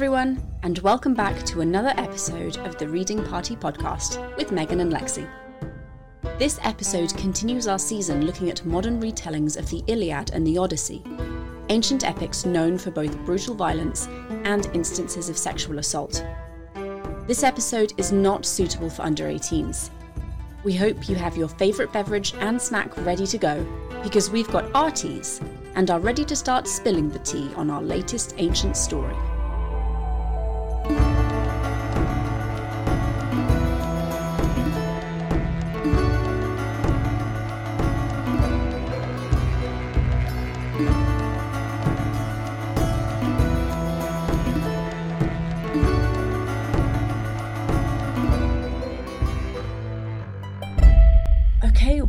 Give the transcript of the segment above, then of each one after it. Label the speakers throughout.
Speaker 1: everyone, and welcome back to another episode of the Reading Party podcast with Megan and Lexi. This episode continues our season looking at modern retellings of the Iliad and the Odyssey, ancient epics known for both brutal violence and instances of sexual assault. This episode is not suitable for under 18s. We hope you have your favourite beverage and snack ready to go because we've got our teas and are ready to start spilling the tea on our latest ancient story.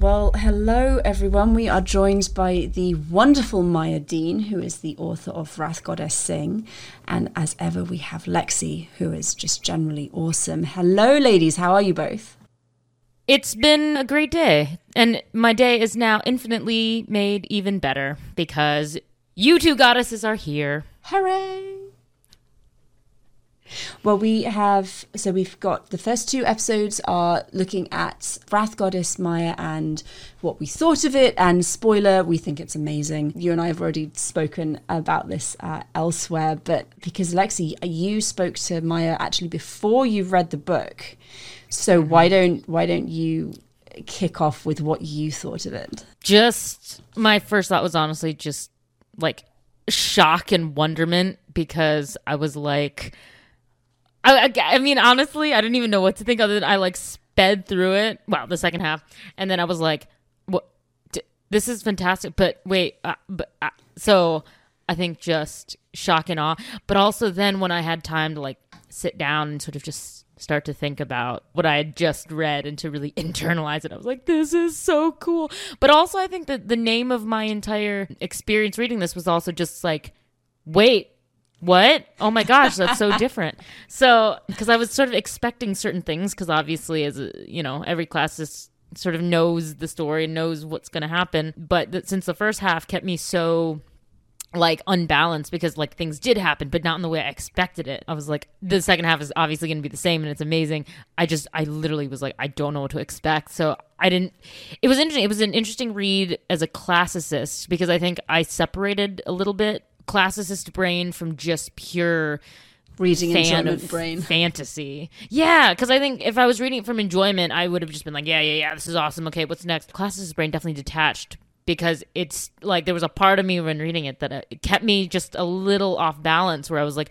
Speaker 1: Well, hello everyone. We are joined by the wonderful Maya Deane, who is the author of Wrath Goddess Sing. And as ever, we have Lexi, who is just generally awesome. Hello, ladies. How are you both?
Speaker 2: It's been a great day, and my day is now infinitely made even better because you two goddesses are here.
Speaker 1: Hooray! Well, we have so we've got the first two episodes are looking at Wrath Goddess Maya and what we thought of it. And spoiler, we think it's amazing. You and I have already spoken about this uh, elsewhere, but because Lexi, you spoke to Maya actually before you read the book, so why don't why don't you kick off with what you thought of it?
Speaker 2: Just my first thought was honestly just like shock and wonderment because I was like, I, I, I mean, honestly, I didn't even know what to think other than I like sped through it. Well, the second half, and then I was like, "What? D- this is fantastic!" But wait, uh, but uh, so I think just shock and awe, but also then when I had time to like sit down and sort of just start to think about what I had just read and to really internalize it. I was like, this is so cool. But also, I think that the name of my entire experience reading this was also just like, wait, what? Oh my gosh, that's so different. So, because I was sort of expecting certain things, because obviously, as a, you know, every class is sort of knows the story and knows what's going to happen. But th- since the first half kept me so like unbalanced because like things did happen but not in the way i expected it i was like the second half is obviously going to be the same and it's amazing i just i literally was like i don't know what to expect so i didn't it was interesting it was an interesting read as a classicist because i think i separated a little bit classicist brain from just pure
Speaker 1: Reading
Speaker 2: fan
Speaker 1: enjoyment brain.
Speaker 2: fantasy. Yeah, because I think if I was reading it from enjoyment, I would have just been like, yeah, yeah, yeah, this is awesome. Okay, what's next? Classicist brain definitely detached because it's like there was a part of me when reading it that uh, it kept me just a little off balance where I was like,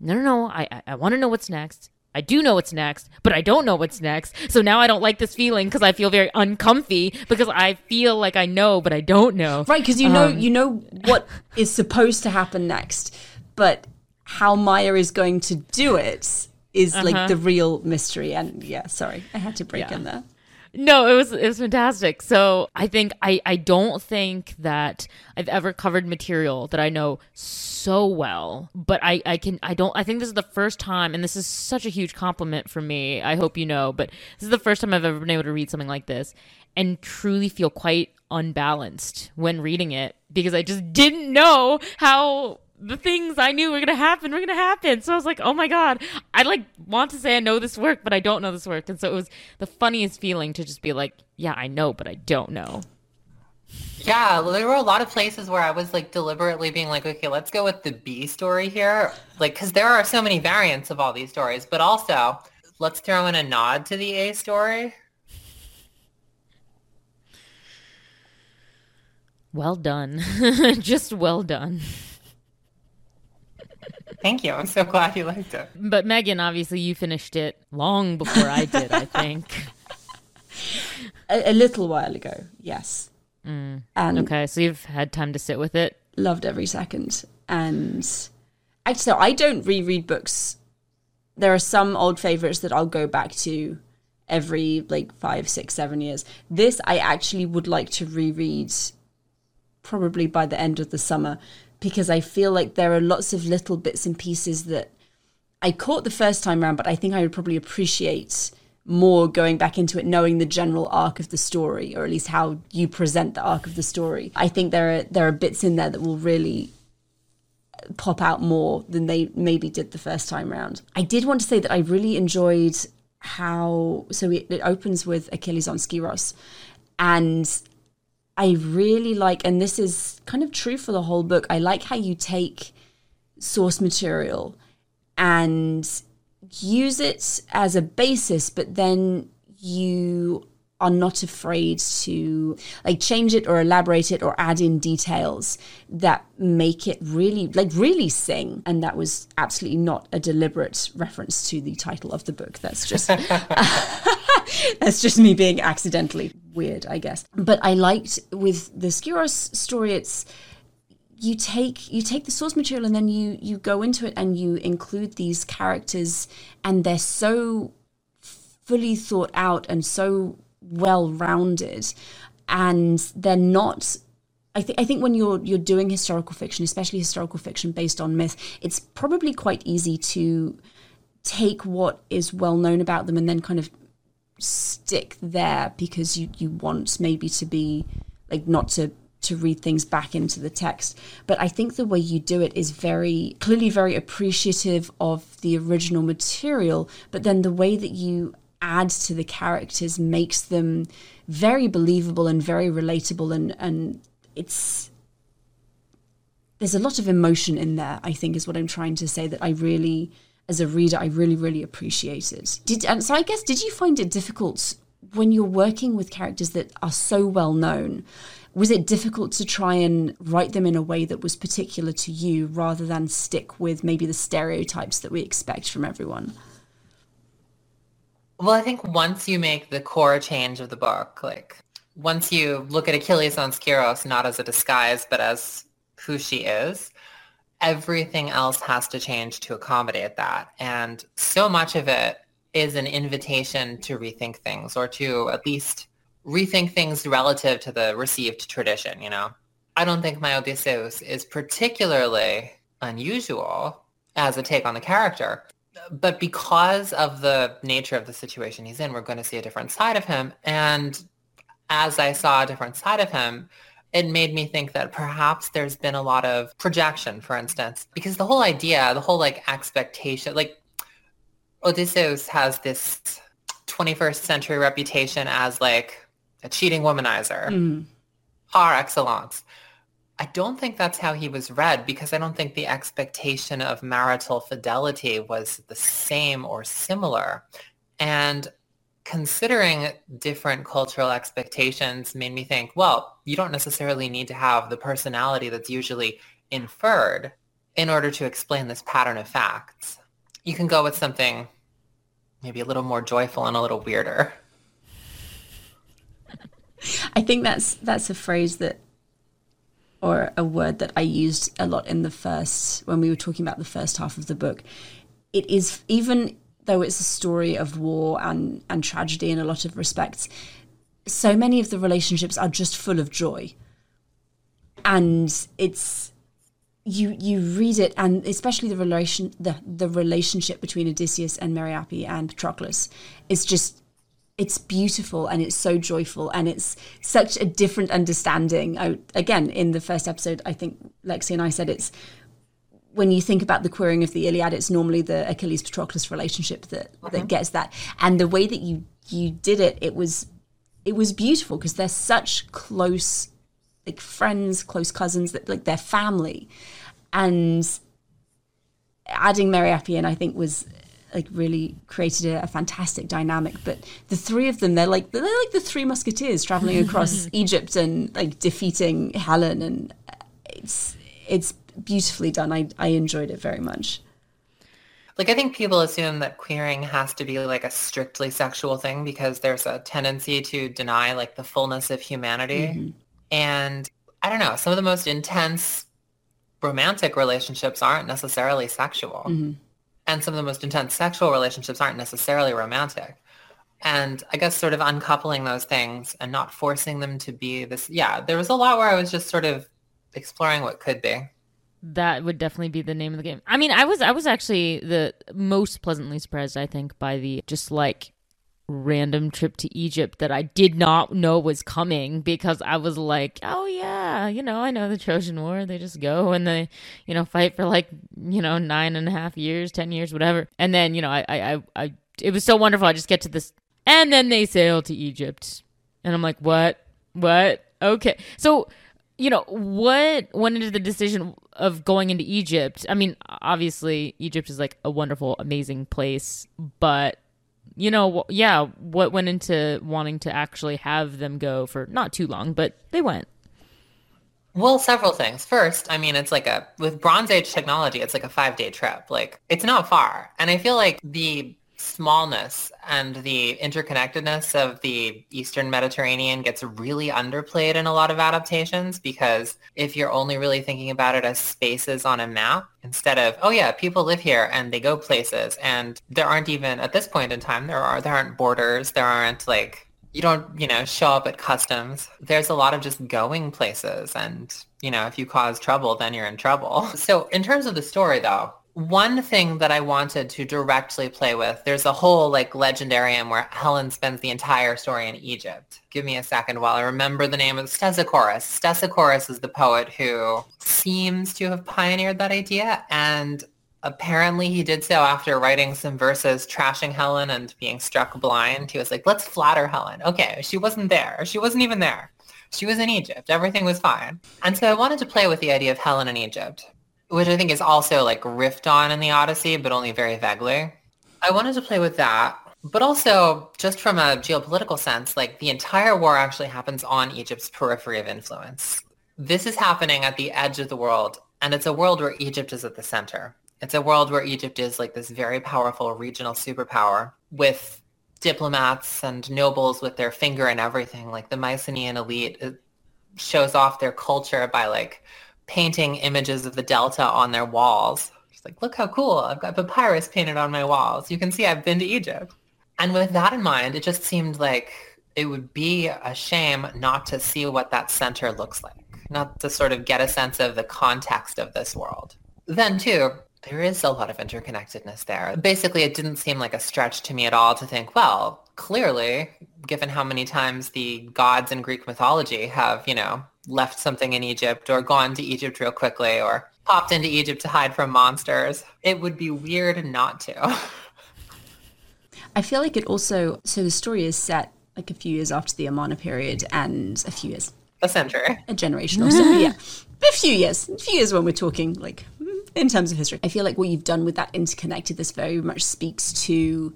Speaker 2: no, no, no, I, I, I want to know what's next. I do know what's next, but I don't know what's next. So now I don't like this feeling because I feel very uncomfy because I feel like I know, but I don't know.
Speaker 1: Right, because you know
Speaker 2: Um,
Speaker 1: you know what is supposed to happen next, but how Maya is going to do it is like the real mystery. And yeah, sorry, I had to break
Speaker 2: Uh-huh. Yeah.
Speaker 1: in there.
Speaker 2: No, it was it was fantastic. So I think I I don't think that I've ever covered material that I know so well, but I I can I don't I think this is the first time, and this is such a huge compliment for me. I hope you know, but this is the first time I've ever been able to read something like this and truly feel quite unbalanced when reading it because I just didn't know how the things I knew were gonna happen were gonna happen. So I was like, oh my god, I like want to say I know this work, but I don't know this work. And so it was the funniest feeling to just be like, yeah, I know, but I don't know.
Speaker 3: Yeah, there were a lot of places where I was like deliberately being like, okay, let's go with the B story here. Like, because there are so many variants of all these stories, but also let's throw in a nod to the A story.
Speaker 2: Well done, just well done.
Speaker 3: Thank you. I'm so glad you liked it.
Speaker 2: But Megan, obviously, you finished it long before I did. I think.
Speaker 1: A, a little while ago, yes. Mm. And
Speaker 2: Okay, so you've had time to sit with it.
Speaker 1: loved every second. And actually, so I don't reread books. There are some old favorites that I'll go back to every like five, six, seven years. This I actually would like to reread probably by the end of the summer because I feel like there are lots of little bits and pieces that I caught the first time around, but I think I would probably appreciate more going back into it, knowing the general arc of the story, or at least how you present the arc of the story. I think there are there are bits in there that will really pop out more than they maybe did the first time round. I did want to say that I really enjoyed how so it, it opens with Achilles on Skyros and I really like and this is kind of true for the whole book. I like how you take source material and use it as a basis but then you are not afraid to like change it or elaborate it or add in details that make it really like really sing and that was absolutely not a deliberate reference to the title of the book that's just that's just me being accidentally weird i guess. But i liked with the Skyros story it's you take you take the source material and then you you go into it and you include these characters and they're so fully thought out and so well rounded and they're not I, th- I think when you're you're doing historical fiction especially historical fiction based on myth it's probably quite easy to take what is well known about them and then kind of stick there because you you want maybe to be like not to to read things back into the text. But i think the way you do it is very clearly very appreciative of the original material but then the way that you add to the characters makes them very believable and very relatable and and it's there's a lot of emotion in there i think is what i'm trying to say that i really as a reader i really really appreciated did and so i guess did you find it difficult when you're working with characters that are so well known was it difficult to try and write them in a way that was particular to you rather than stick with maybe the stereotypes that we expect from everyone?
Speaker 3: Well, I think once you make the core change of the book, like once you look at Achilles on Skyros not as a disguise, but as who she is, everything else has to change to accommodate that. And so much of it is an invitation to rethink things or to at least rethink things relative to the received tradition, you know? I don't think my Odysseus is particularly unusual as a take on the character but because of the nature of the situation he's in, we're going to see a different side of him. And as I saw a different side of him, it made me think that perhaps there's been a lot of projection, for instance, because the whole idea, the whole like expectation, like Odysseus has this 21st century reputation as like a cheating womanizer mm. par excellence. I don't think that's how he was read because I don't think the expectation of marital fidelity was the same or similar. And considering different cultural expectations made me think, well, you don't necessarily need to have the personality that's usually inferred in order to explain this pattern of facts. You can go with something maybe a little more joyful and a little weirder.
Speaker 1: I think that's that's a phrase that or a word that I used a lot in the first when we were talking about the first half of the book. It is even though it's a story of war and and tragedy in a lot of respects, so many of the relationships are just full of joy. And it's you you read it and especially the relation the the relationship between Odysseus and Meriopi and Patroclus is just it's beautiful and it's so joyful and it's such a different understanding. I, again, in the first episode, I think Lexi and I said it's when you think about the queering of the Iliad, it's normally the Achilles Patroclus relationship that that mm-hmm. gets that. And the way that you you did it, it was it was beautiful because they're such close like friends, close cousins that like they're family. And adding Meriopi in, I think was like really created a, a, fantastic dynamic. But the three of them, they're like they're like the three musketeers traveling across Egypt and like defeating Helen, and it's it's beautifully done. I I enjoyed it very much.
Speaker 3: Like I think people assume that queering has to be like a strictly sexual thing because there's a tendency to deny like the fullness of humanity. Mm-hmm. And I don't know, some of the most intense romantic relationships aren't necessarily sexual. Mm-hmm and some of the most intense sexual relationships aren't necessarily romantic. And I guess sort of uncoupling those things and not forcing them to be this. Yeah, there was a lot where I was just sort of exploring what could be.
Speaker 2: That would definitely be the name of the game. I mean, I was I was actually the most pleasantly surprised, I think, by the just like random trip to Egypt that I did not know was coming because I was like, oh yeah, you know, I know the Trojan War. They just go and they, you know, fight for like, you know, nine and a half years, ten years, whatever. And then, you know, I, I, I, it was so wonderful. I just get to this, and then they sail to Egypt, and I'm like, what, what? Okay, so. You know, what went into the decision of going into Egypt? I mean, obviously, Egypt is like a wonderful, amazing place, but you know, yeah, what went into wanting to actually have them go for not too long, but they went.
Speaker 3: Well, several things. First, I mean, it's like a, with Bronze Age technology, it's like a five day trip. Like, it's not far. And I feel like the smallness and the interconnectedness of the Eastern Mediterranean gets really underplayed in a lot of adaptations because if you're only really thinking about it as spaces on a map instead of, oh yeah, people live here and they go places and there aren't even, at this point in time, there are, there aren't borders, there aren't like, you don't, you know, show up at customs. There's a lot of just going places and, you know, if you cause trouble, then you're in trouble. So in terms of the story though, one thing that I wanted to directly play with, there's a whole like legendarium where Helen spends the entire story in Egypt. Give me a second while I remember the name of Stesichorus. Stesichorus is the poet who seems to have pioneered that idea and apparently he did so after writing some verses trashing Helen and being struck blind. He was like, let's flatter Helen. Okay, she wasn't there. She wasn't even there. She was in Egypt. Everything was fine. And so I wanted to play with the idea of Helen in Egypt which I think is also like riffed on in the Odyssey, but only very vaguely. I wanted to play with that, but also just from a geopolitical sense, like the entire war actually happens on Egypt's periphery of influence. This is happening at the edge of the world, and it's a world where Egypt is at the center. It's a world where Egypt is like this very powerful regional superpower with diplomats and nobles with their finger in everything. Like the Mycenaean elite shows off their culture by like painting images of the Delta on their walls. She's like, look how cool. I've got papyrus painted on my walls. You can see I've been to Egypt. And with that in mind, it just seemed like it would be a shame not to see what that center looks like, not to sort of get a sense of the context of this world. Then too, there is a lot of interconnectedness there. Basically, it didn't seem like a stretch to me at all to think, well, clearly, given how many times the gods in Greek mythology have, you know, left something in Egypt or gone to Egypt real quickly or popped into Egypt to hide from monsters. It would be weird not to.
Speaker 1: I feel like it also so the story is set like a few years after the Amarna period and a few years
Speaker 3: a century
Speaker 1: a generation or so yeah a few years a few years when we're talking like in terms of history I feel like what you've done with that interconnected this very much speaks to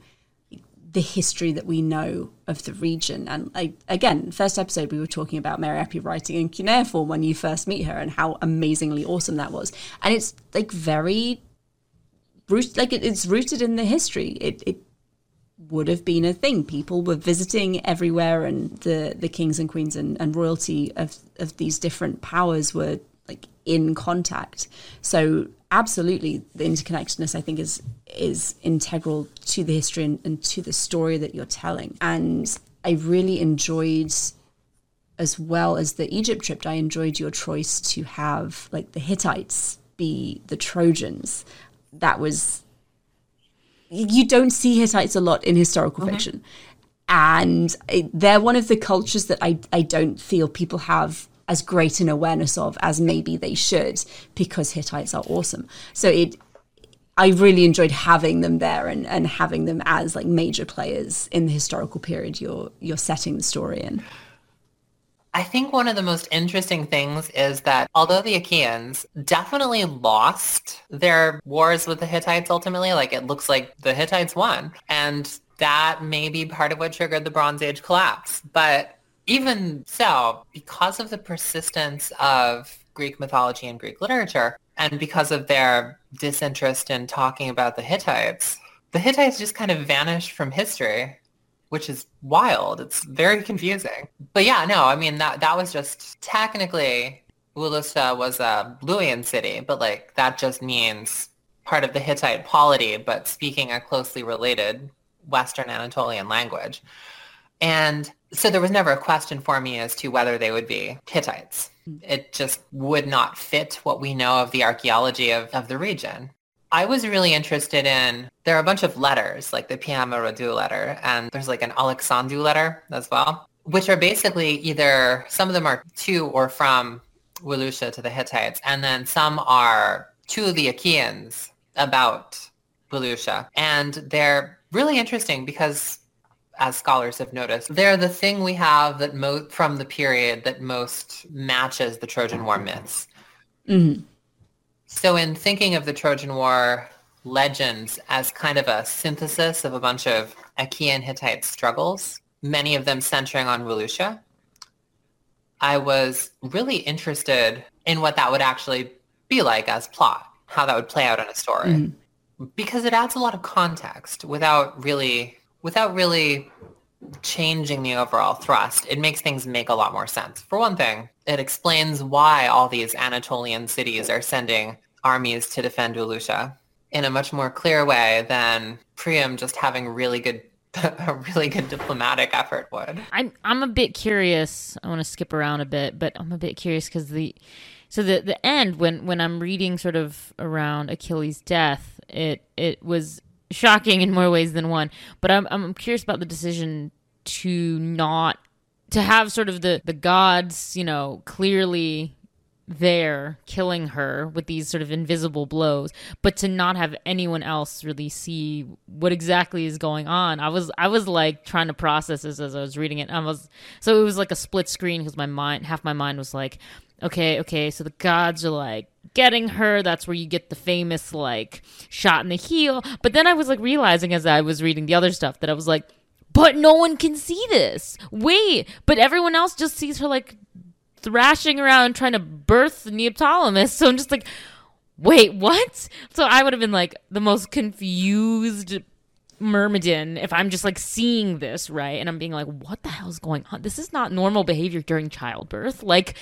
Speaker 1: the history that we know of the region. And I, again, first episode we were talking about Meriopi writing in cuneiform when you first meet her and how amazingly awesome that was. And it's like very like it, it's rooted in the history. It, it would have been a thing. People were visiting everywhere, and the the kings and queens and, and royalty of of these different powers were like in contact. So absolutely the interconnectedness I think is is integral to the history and, and, to the story that you're telling. And I really enjoyed as well as the Egypt trip, I enjoyed your choice to have like the Hittites be the Trojans. That was you don't see Hittites a lot in historical fiction. And eh, they're one of the cultures that I, I don't feel people have as great an awareness of as maybe they should because Hittites are awesome. So it I really enjoyed having them there and, and having them as like major players in the historical period you're you're setting the story in.
Speaker 3: I think one of the most interesting things is that although the Achaeans definitely lost their wars with the Hittites ultimately, like it looks like the Hittites won. And that may be part of what triggered the Bronze Age collapse. But even so, because of the persistence of Greek mythology and Greek literature, and because of their disinterest in talking about the Hittites, the Hittites just kind of vanished from history, which is wild. It's very confusing. But yeah, no, I mean, that, that was just technically, Wilusa was a Luwian city, but like that just means part of the Hittite polity, but speaking a closely related Western Anatolian language. And so there was never a question for me as to whether they would be Hittites. Mm-hmm. It just would not fit what we know of the archaeology of, of the region. I was really interested in, there are a bunch of letters, like the Piama letter, and there's like an Alexandru letter as well, which are basically either, some of them are to or from Wilusha to the Hittites, and then some are to the Achaeans about Wilusha. And they're really interesting because as scholars have noticed, they're the thing we have that mo- from the period that most matches the Trojan War myths.
Speaker 1: Mm-hmm.
Speaker 3: So in thinking of the Trojan War legends as kind of a synthesis of a bunch of Achaean Hittite struggles, many of them centering on Wilusha, I was really interested in what that would actually be like as plot, how that would play out in a story.
Speaker 1: Mm-hmm.
Speaker 3: Because it adds a lot of context without really without really changing the overall thrust, it makes things make a lot more sense. For one thing, it explains why all these Anatolian cities are sending armies to defend Wilusha in a much more clear way than Priam just having really good a really good diplomatic effort would.
Speaker 2: I'm I'm a bit curious. I want to skip around a bit, but I'm a bit curious because the so the the end when when I'm reading sort of around Achilles' death, it it was shocking in more ways than one. But I'm I'm curious about the decision to not to have sort of the the gods, you know, clearly there killing her with these sort of invisible blows but to not have anyone else really see what exactly is going on i was i was like trying to process this as i was reading it i was so it was like a split screen because my mind half my mind was like okay okay so the gods are like getting her that's where you get the famous like shot in the heel but then i was like realizing as i was reading the other stuff that i was like but no one can see this wait but everyone else just sees her like thrashing around trying to birth Neoptolemus. So I'm just like, wait, what? So I would have been like the most confused Myrmidon if I'm just like seeing this, right? And I'm being like, what the hell's going on? This is not normal behavior during childbirth. Like,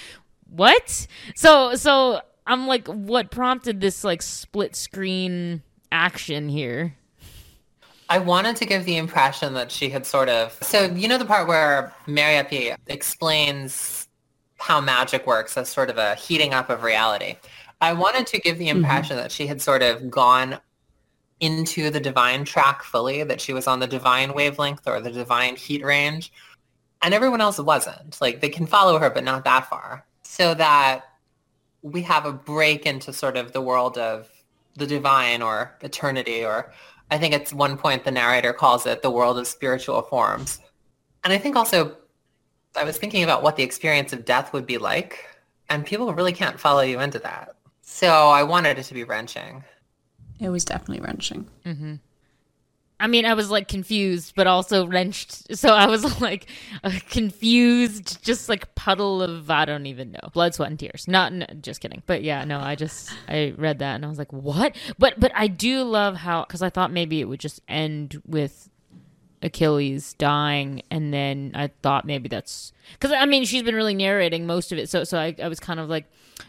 Speaker 2: what? So, so I'm like, what prompted this like split screen action here?
Speaker 3: I wanted to give the impression that she had sort of so you know the part where Meriopi explains how magic works as sort of a heating up of reality. I wanted to give the impression mm-hmm. that she had sort of gone into the divine track fully, that she was on the divine wavelength or the divine heat range, and everyone else wasn't. Like they can follow her, but not that far. So that we have a break into sort of the world of the divine or eternity, or I think at one point the narrator calls it the world of spiritual forms. And I think also I was thinking about what the experience of death would be like, and people really can't follow you into that. So I wanted it to be wrenching.
Speaker 1: It was definitely wrenching.
Speaker 2: Mm-hmm. I mean, I was like confused, but also wrenched. So I was like a confused, just like puddle of I don't even know, blood, sweat, and tears. Not no, just kidding, but yeah, no, I just I read that and I was like, what? But but I do love how because I thought maybe it would just end with Achilles dying, and then I thought maybe that's because I mean she's been really narrating most of it, so so I, I was kind of like,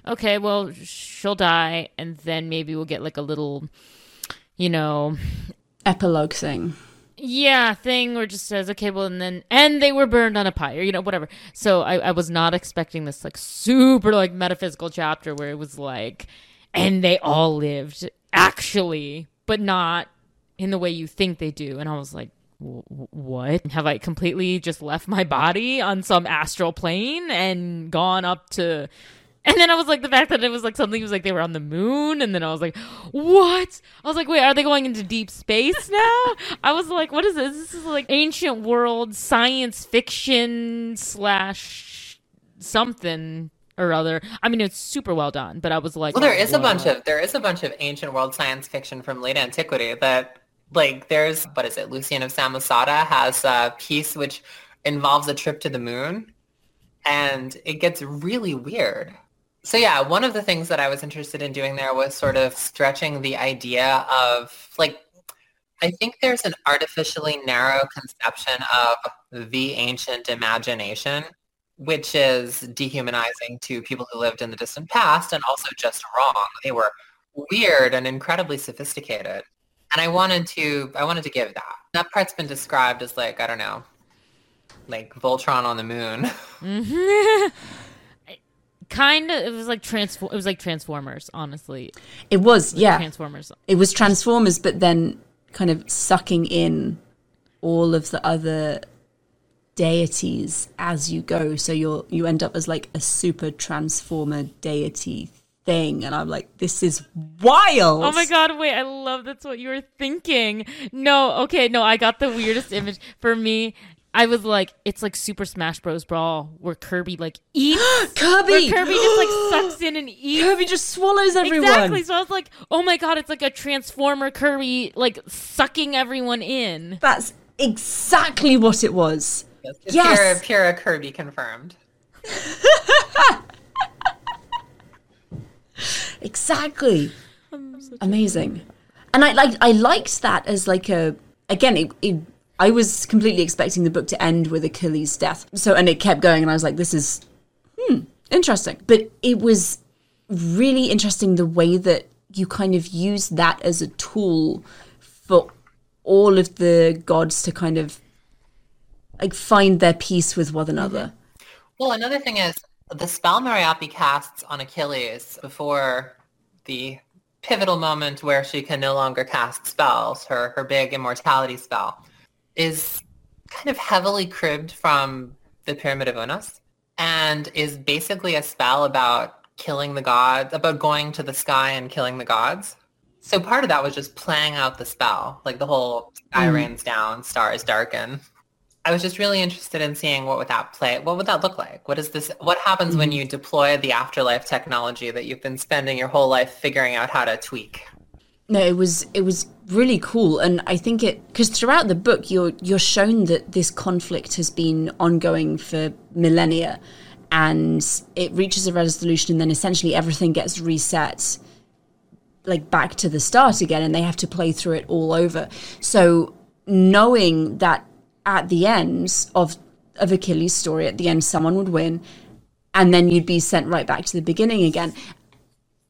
Speaker 2: okay, well she'll die, and then maybe we'll get like a little, you know,
Speaker 1: epilogue thing.
Speaker 2: Yeah, thing where just says, okay, well, and then and they were burned on a pyre, you know, whatever. So I, I was not expecting this like super like metaphysical chapter where it was like, and they all lived actually, but not in the way you think they do. And I was like, what? Have I completely just left my body on some astral plane and gone up to. And then I was like, the fact that it was like something was like they were on the moon, and then I was like, what? I was like, wait, are they going into deep space now? I was like, what is this? This is like ancient world science fiction slash something or other. I mean, it's super well done, but I was like,
Speaker 3: well, there oh, is a bunch of there is a bunch of ancient world science fiction from late antiquity that like there's what is it lucian of samosata has a piece which involves a trip to the moon and it gets really weird so yeah one of the things that i was interested in doing there was sort of stretching the idea of like i think there's an artificially narrow conception of the ancient imagination which is dehumanizing to people who lived in the distant past and also just wrong they were weird and incredibly sophisticated and I wanted to I wanted to give that. That part's been described as like I don't know, like Voltron on the moon.
Speaker 2: Mm-hmm. Kind of. It was like transform. It was like Transformers. Honestly,
Speaker 1: It was, yeah.
Speaker 2: Transformers.
Speaker 1: it was Transformers, but then kind of sucking in all of the other deities as you go. So you're you end up as like a super transformer deity thing, and I'm like, this is wild.
Speaker 2: Oh my god, wait, I love that's what you were thinking. No, okay, no, I got the weirdest image. For me, I was like, it's like Super Smash Bros. Brawl where Kirby like eats
Speaker 1: Kirby!
Speaker 2: where Kirby just like sucks in and eats.
Speaker 1: Kirby just swallows everyone.
Speaker 2: Exactly. So I was like, oh my god, it's like a transformer Kirby like sucking everyone in.
Speaker 1: That's exactly what it was.
Speaker 3: It's
Speaker 1: Yes.
Speaker 3: Pure, pure Kirby confirmed.
Speaker 1: Exactly. Amazing. And I like I liked that as like a again it, it I was completely expecting the book to end with Achilles' death. So and it kept going and I was like this is hmm interesting. But it was really interesting the way that you kind of use that as a tool for all of the gods to kind of like find their peace with one another.
Speaker 3: Well, another thing is the spell Meriopi casts on Achilles before the pivotal moment where she can no longer cast spells, her, her big immortality spell, is kind of heavily cribbed from the Pyramid of Unas and is basically a spell about killing the gods, about going to the sky and killing the gods. So part of that was just playing out the spell, like the whole sky mm. rains down, stars darken. I was just really interested in seeing what would that play, what would that look like? What is this, what happens when mm. you deploy the afterlife technology that you've been spending your whole life figuring out how to tweak?
Speaker 1: No, it was it was really cool, and I think it because throughout the book you're you're shown that this conflict has been ongoing for millennia, and it reaches a resolution, and then essentially everything gets reset, like back to the start again, and they have to play through it all over. So knowing that at the end of of Achilles' story, at the end someone would win, and then you'd be sent right back to the beginning again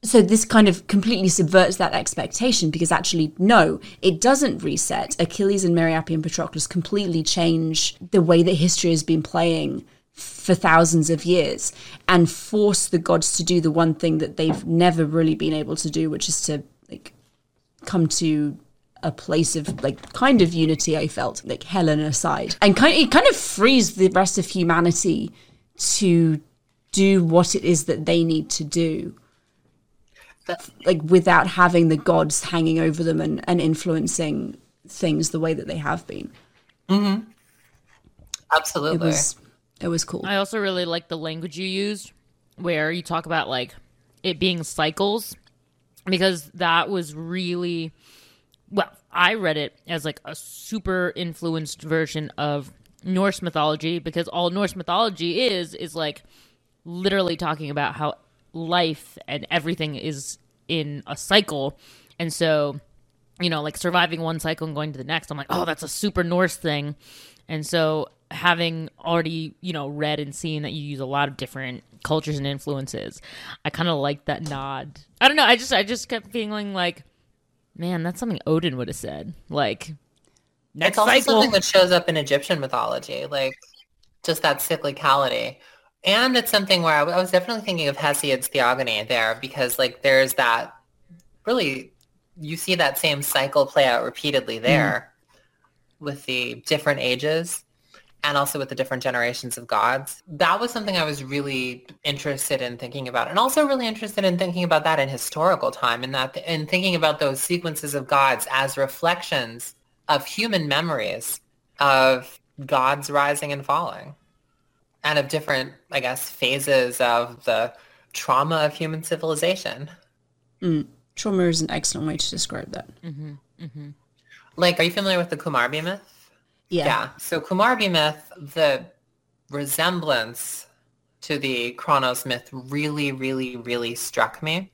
Speaker 1: so this kind of completely subverts that expectation because actually no it doesn't reset. Achilles and Meriopi and patroclus completely change the way that history has been playing for thousands of years and force the gods to do the one thing that they've never really been able to do which is to like come to a place of like kind of unity i felt like helen aside. And kind it kind of frees the rest of humanity to do what it is that they need to do like without having the gods hanging over them and, and influencing things the way that they have been. Mm-hmm. It
Speaker 3: Absolutely.
Speaker 1: was it was cool.
Speaker 2: I also really like the language you used where you talk about like it being cycles because that was really well, I read it as like a super influenced version of Norse mythology because all Norse mythology is is like literally talking about how life and everything is in a cycle. And so, you know, like surviving one cycle and going to the next, I'm like, oh, that's a super Norse thing. And so, having already, you know, read and seen that you use a lot of different cultures and influences, I kind of like that nod. I don't know. I just, I just kept feeling like, man, that's something Odin would have said. Like, next
Speaker 3: It's also
Speaker 2: cycle.
Speaker 3: something that shows up in Egyptian mythology, like just that cyclicality. And it's something where I, w- I was definitely thinking of Hesiod's theogony there because like there's that really, you see that same cycle play out repeatedly mm. there with the different ages and also with the different generations of gods. That was something I was really interested in thinking about and also really interested in thinking about that in historical time and that in thinking about those sequences of gods as reflections of human memories of gods rising and falling and of different, I guess, phases of the trauma of human civilization. Mm.
Speaker 1: Trauma is an excellent way to describe that. Mm-hmm. Mm-hmm.
Speaker 3: Like, are you familiar with the Kumarbi myth?
Speaker 1: Yeah.
Speaker 3: Yeah. So Kumarbi myth, the resemblance to the Kronos myth really, really, really struck me,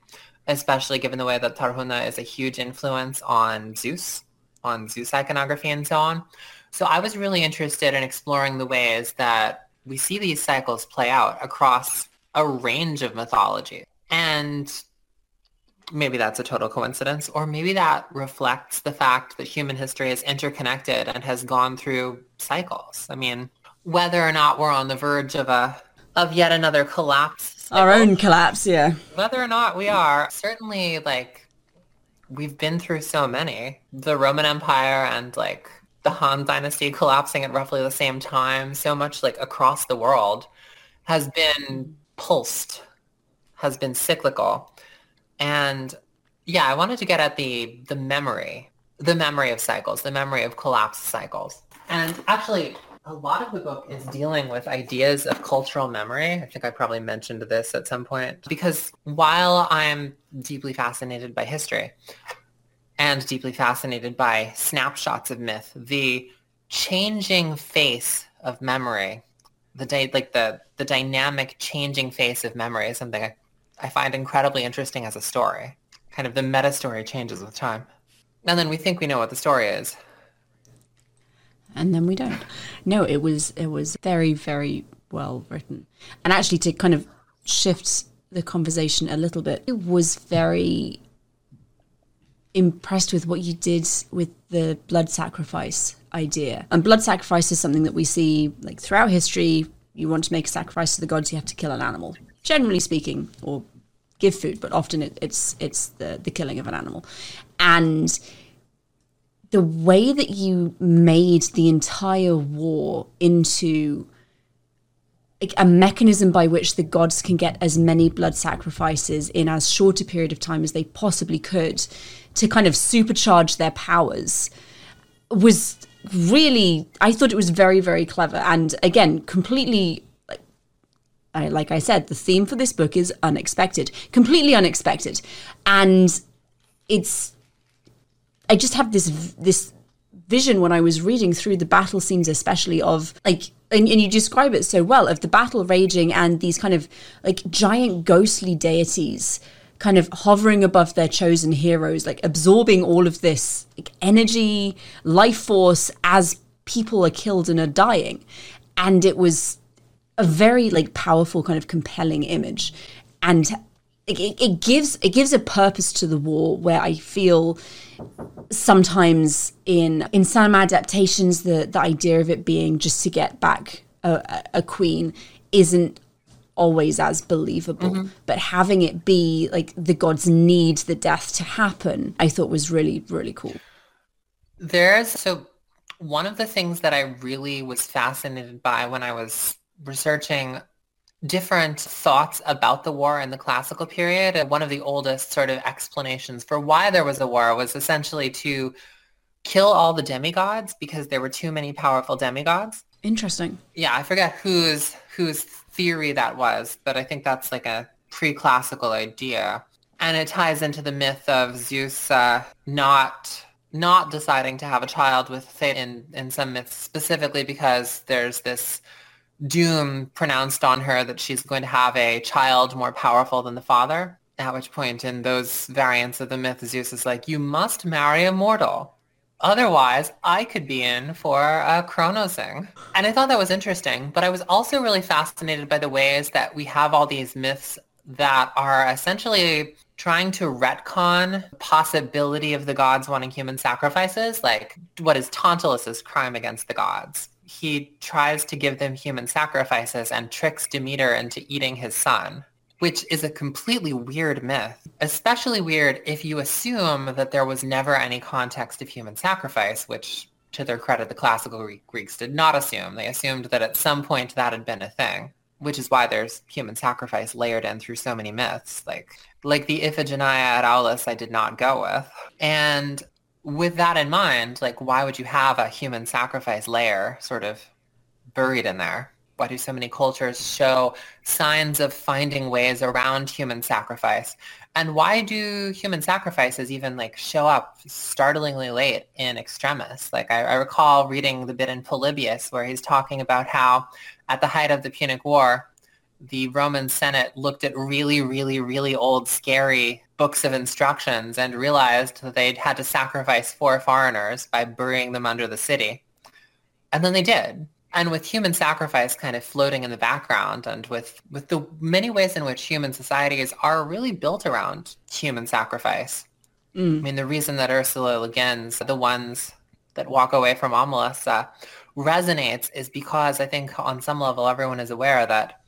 Speaker 3: especially given the way that Tarhuna is a huge influence on Zeus, on Zeus iconography and so on. So I was really interested in exploring the ways that we see these cycles play out across a range of mythology. And maybe that's a total coincidence, or maybe that reflects the fact that human history is interconnected and has gone through cycles. I mean, whether or not we're on the verge of a of yet another collapse
Speaker 1: Our own collapse, yeah.
Speaker 3: Whether or not we are, certainly like we've been through so many. The Roman Empire and like the Han Dynasty collapsing at roughly the same time, so much like across the world has been pulsed, has been cyclical. And yeah, I wanted to get at the the memory, the memory of cycles, the memory of collapse cycles. And actually, a lot of the book is dealing with ideas of cultural memory. I think I probably mentioned this at some point because while I'm deeply fascinated by history and deeply fascinated by snapshots of myth, the changing face of memory, the day, like the, the dynamic changing face of memory is something I, I find incredibly interesting as a story. Kind of the meta story changes with time. And then we think we know what the story is
Speaker 1: and then we don't. No, it was it was very very well written, and actually to kind of shift the conversation a little bit, it was very impressed with what you did with the blood sacrifice idea. And blood sacrifice is something that we see like throughout history. You want to make a sacrifice to the gods, you have to kill an animal. Generally speaking, or give food, but often it, it's it's the the killing of an animal, and the way that you made the entire war into a mechanism by which the gods can get as many blood sacrifices in as short a period of time as they possibly could to kind of supercharge their powers was really I thought it was very very clever. And again completely like I, like I said the theme for this book is unexpected completely unexpected. And it's I just have this this vision when I was reading through the battle scenes, especially of like, and, and, you describe it so well of the battle raging and these kind of like giant ghostly deities kind of hovering above their chosen heroes, like absorbing all of this like, energy, life force as people are killed and are dying. And it was a very like powerful kind of compelling image. And it, it gives it gives a purpose to the war where I feel sometimes in in some adaptations the the idea of it being just to get back a, a queen isn't always as believable mm-hmm. but having it be like the gods need the death to happen i thought was really really cool
Speaker 3: there's so one of the things that i really was fascinated by when i was researching different thoughts about the war in the classical period. And one of the oldest sort of explanations for why there was a war was essentially to kill all the demigods because there were too many powerful demigods.
Speaker 1: Interesting.
Speaker 3: Yeah, I forget whose whose theory that was, but I think that's like a pre-classical idea. And it ties into the myth of Zeus uh, not not deciding to have a child with Thetis in, in some myths specifically because there's this doom pronounced on her that she's going to have a child more powerful than the father. At which point in those variants of the myth, Zeus is like, you must marry a mortal. Otherwise, I could be in for a chronosing. And I thought that was interesting, but I was also really fascinated by the ways that we have all these myths that are essentially trying to retcon possibility of the gods wanting human sacrifices, like what is Tantalus's crime against the gods? He tries to give them human sacrifices and tricks Demeter into eating his son, which is a completely weird myth, especially weird if you assume that there was never any context of human sacrifice, which to their credit, the classical Greeks did not assume. They assumed that at some point that had been a thing, which is why there's human sacrifice layered in through so many myths. Like, like the Iphigenia at Aulis, I did not go with. And with that in mind, like why would you have a human sacrifice layer sort of buried in there? Why do so many cultures show signs of finding ways around human sacrifice? And why do human sacrifices even like show up startlingly late in Extremis? Like I, I recall reading the bit in Polybius where he's talking about how at the height of the Punic War, the Roman Senate looked at really, really, really old, scary books of instructions and realized that they'd had to sacrifice four foreigners by burying them under the city. And then they did. And with human sacrifice kind of floating in the background and with, with the many ways in which human societies are really built around human sacrifice. Mm. I mean, the reason that Ursula Le Guin's, the ones that walk away from Omelas, uh, resonates is because I think on some level everyone is aware that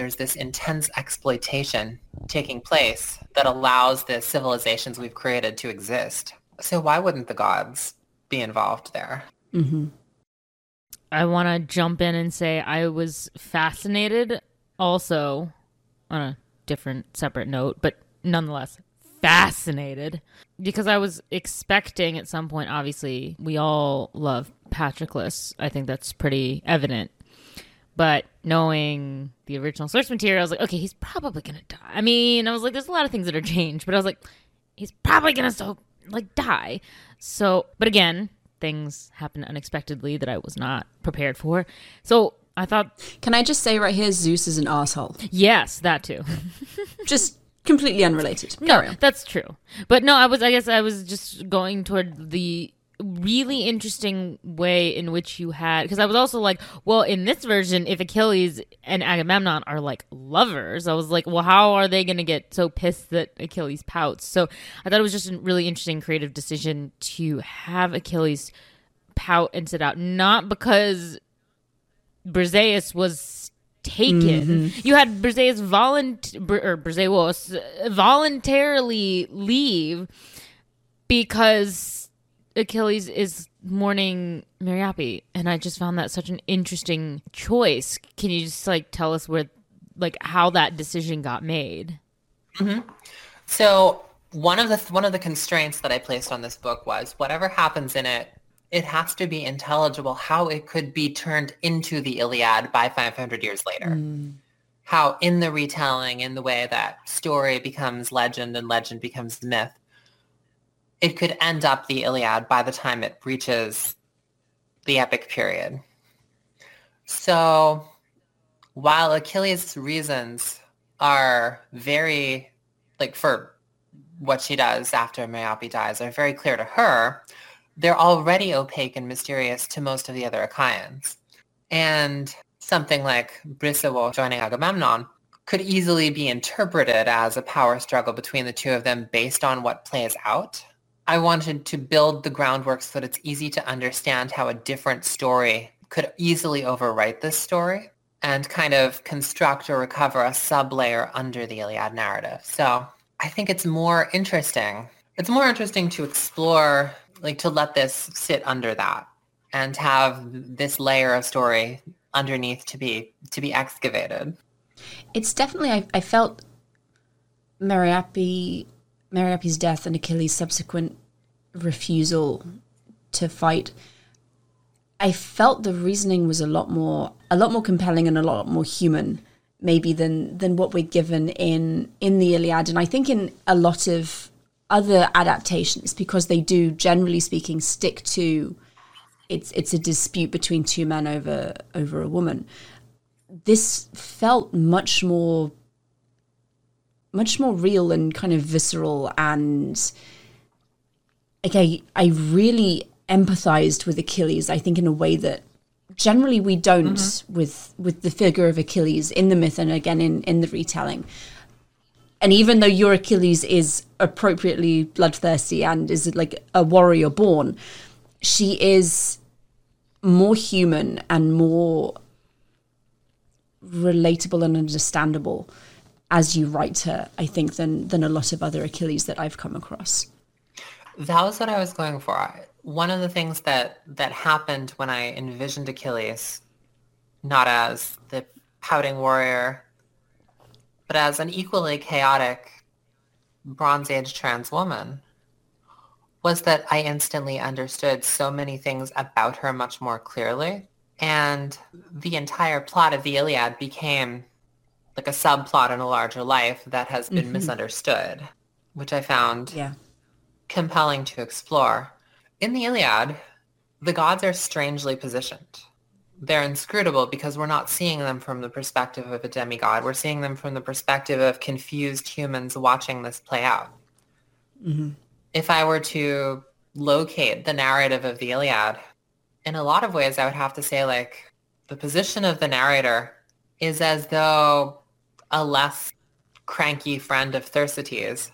Speaker 3: there's this intense exploitation taking place that allows the civilizations we've created to exist. So why wouldn't the gods be involved there?
Speaker 1: Mm-hmm.
Speaker 2: I want to jump in and say I was fascinated also on a different separate note, but nonetheless fascinated because I was expecting at some point obviously we all love Patroclus. I think that's pretty evident. But knowing the original source material, I was like, okay, he's probably gonna die. I mean, I was like, there's a lot of things that are changed, but I was like, he's probably gonna still like die. So, but again, things happen unexpectedly that I was not prepared for. So I thought,
Speaker 1: Can I just say right here, Zeus is an asshole.
Speaker 2: yes, that too.
Speaker 1: Just completely unrelated.
Speaker 2: No, that's true. But no, I was. I guess I was just going toward the really interesting way in which you had because I was also like, well, in this version, if Achilles and Agamemnon are like lovers, I was like, well, how are they going to get so pissed that Achilles pouts? So I thought it was just a really interesting creative decision to have Achilles pout and sit out, not because Briseis was taken. Mm-hmm. You had Briseis volont or Briseis voluntarily leave because Achilles is mourning Meriopi, and I just found that such an interesting choice. Can you just like tell us where, like, how that decision got made? Mm-hmm.
Speaker 3: So one of the one of the constraints that I placed on this book was whatever happens in it, it has to be intelligible how it could be turned into the Iliad by 500 years later. Mm. How in the retelling, in the way that story becomes legend and legend becomes myth, it could end up the Iliad by the time it reaches the epic period. So while Achilles' reasons are very, like for what she does after Meriopi dies, are very clear to her, they're already opaque and mysterious to most of the other Achaeans. And something like Briseis joining Agamemnon could easily be interpreted as a power struggle between the two of them based on what plays out. I wanted to build the groundwork so that it's easy to understand how a different story could easily overwrite this story and kind of construct or recover a sub-layer under the Iliad narrative. So I think it's more interesting. It's more interesting to explore, like to let this sit under that and have this layer of story underneath to be to be excavated.
Speaker 1: It's definitely I, I felt Meriopi Meriopi's death and Achilles' subsequent refusal to fight. I felt the reasoning was a lot more a lot more compelling and a lot more human maybe than than what we're given in in the Iliad and I think in a lot of other adaptations because they do generally speaking stick to it's it's a dispute between two men over over a woman this felt much more much more real and kind of visceral and like i I really empathized with achilles i think in a way that generally we don't mm-hmm. with with the figure of achilles in the myth and again in in the retelling. And even though your achilles is appropriately bloodthirsty and is like a warrior born she is more human and more relatable and understandable as you write her, I think, than than a lot of other Achilles that I've come across.
Speaker 3: That was what I was going for. One of the things that that happened when I envisioned Achilles, not as the pouting warrior, but as an equally chaotic Bronze Age trans woman, was that I instantly understood so many things about her much more clearly. And the entire plot of the Iliad became like a subplot in a larger life that has been mm-hmm. misunderstood, which I found
Speaker 1: Yeah.
Speaker 3: compelling to explore. In the Iliad, the gods are strangely positioned. They're inscrutable because we're not seeing them from the perspective of a demigod. We're seeing them from the perspective of confused humans watching this play out. Mm-hmm. If I were to locate the narrative of the Iliad, in a lot of ways, I would have to say like the position of the narrator is as though a less cranky friend of Thersites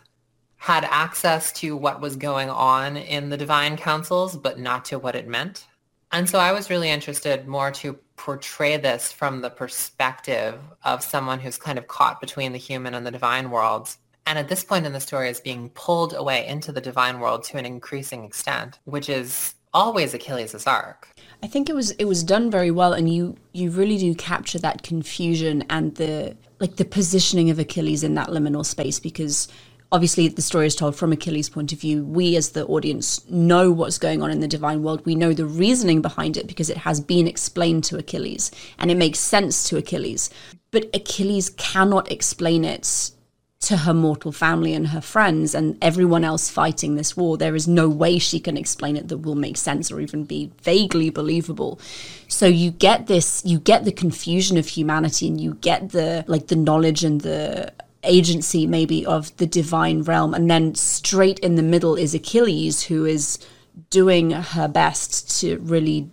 Speaker 3: had access to what was going on in the divine councils, but not to what it meant. And so I was really interested more to portray this from the perspective of someone who's kind of caught between the human and the divine worlds. And at this point in the story is being pulled away into the divine world to an increasing extent, which is always Achilles' arc.
Speaker 1: I think it was it was done very well and you you really do capture that confusion and the like the positioning of Achilles in that liminal space because obviously the story is told from Achilles' point of view. We as the audience know what's going on in the divine world. We know the reasoning behind it because it has been explained to Achilles and it makes sense to Achilles. But Achilles cannot explain it to her mortal family and her friends and everyone else fighting this war. There is no way she can explain it that will make sense or even be vaguely believable. So you get this, you get the confusion of humanity and you get the like the knowledge and the agency maybe of the divine realm and then straight in the middle is Achilles who is doing her best to really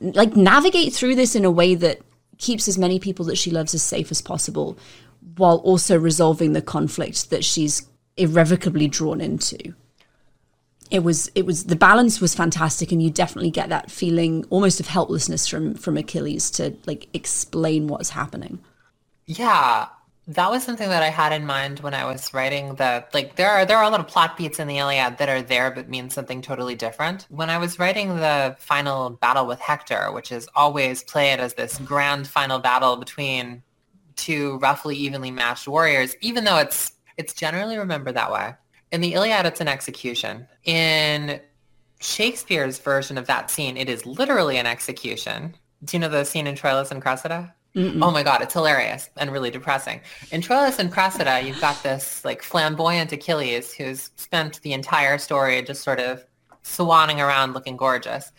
Speaker 1: like navigate through this in a way that keeps as many people that she loves as safe as possible while also resolving the conflict that she's irrevocably drawn into. It was it was the balance was fantastic and you definitely get that feeling almost of helplessness from from Achilles to like explain what's happening.
Speaker 3: Yeah, that was something that I had in mind when I was writing the like there are there are a lot of plot beats in the Iliad that are there but mean something totally different. When I was writing the final battle with Hector, which is always played as this grand final battle between two roughly evenly matched warriors, even though it's it's generally remembered that way. In the Iliad, it's an execution. In Shakespeare's version of that scene, it is literally an execution. Do you know the scene in Troilus and Cressida? Mm-mm. Oh my god, it's hilarious and really depressing. In Troilus and Cressida, you've got this like flamboyant Achilles who's spent the entire story just sort of swanning around looking gorgeous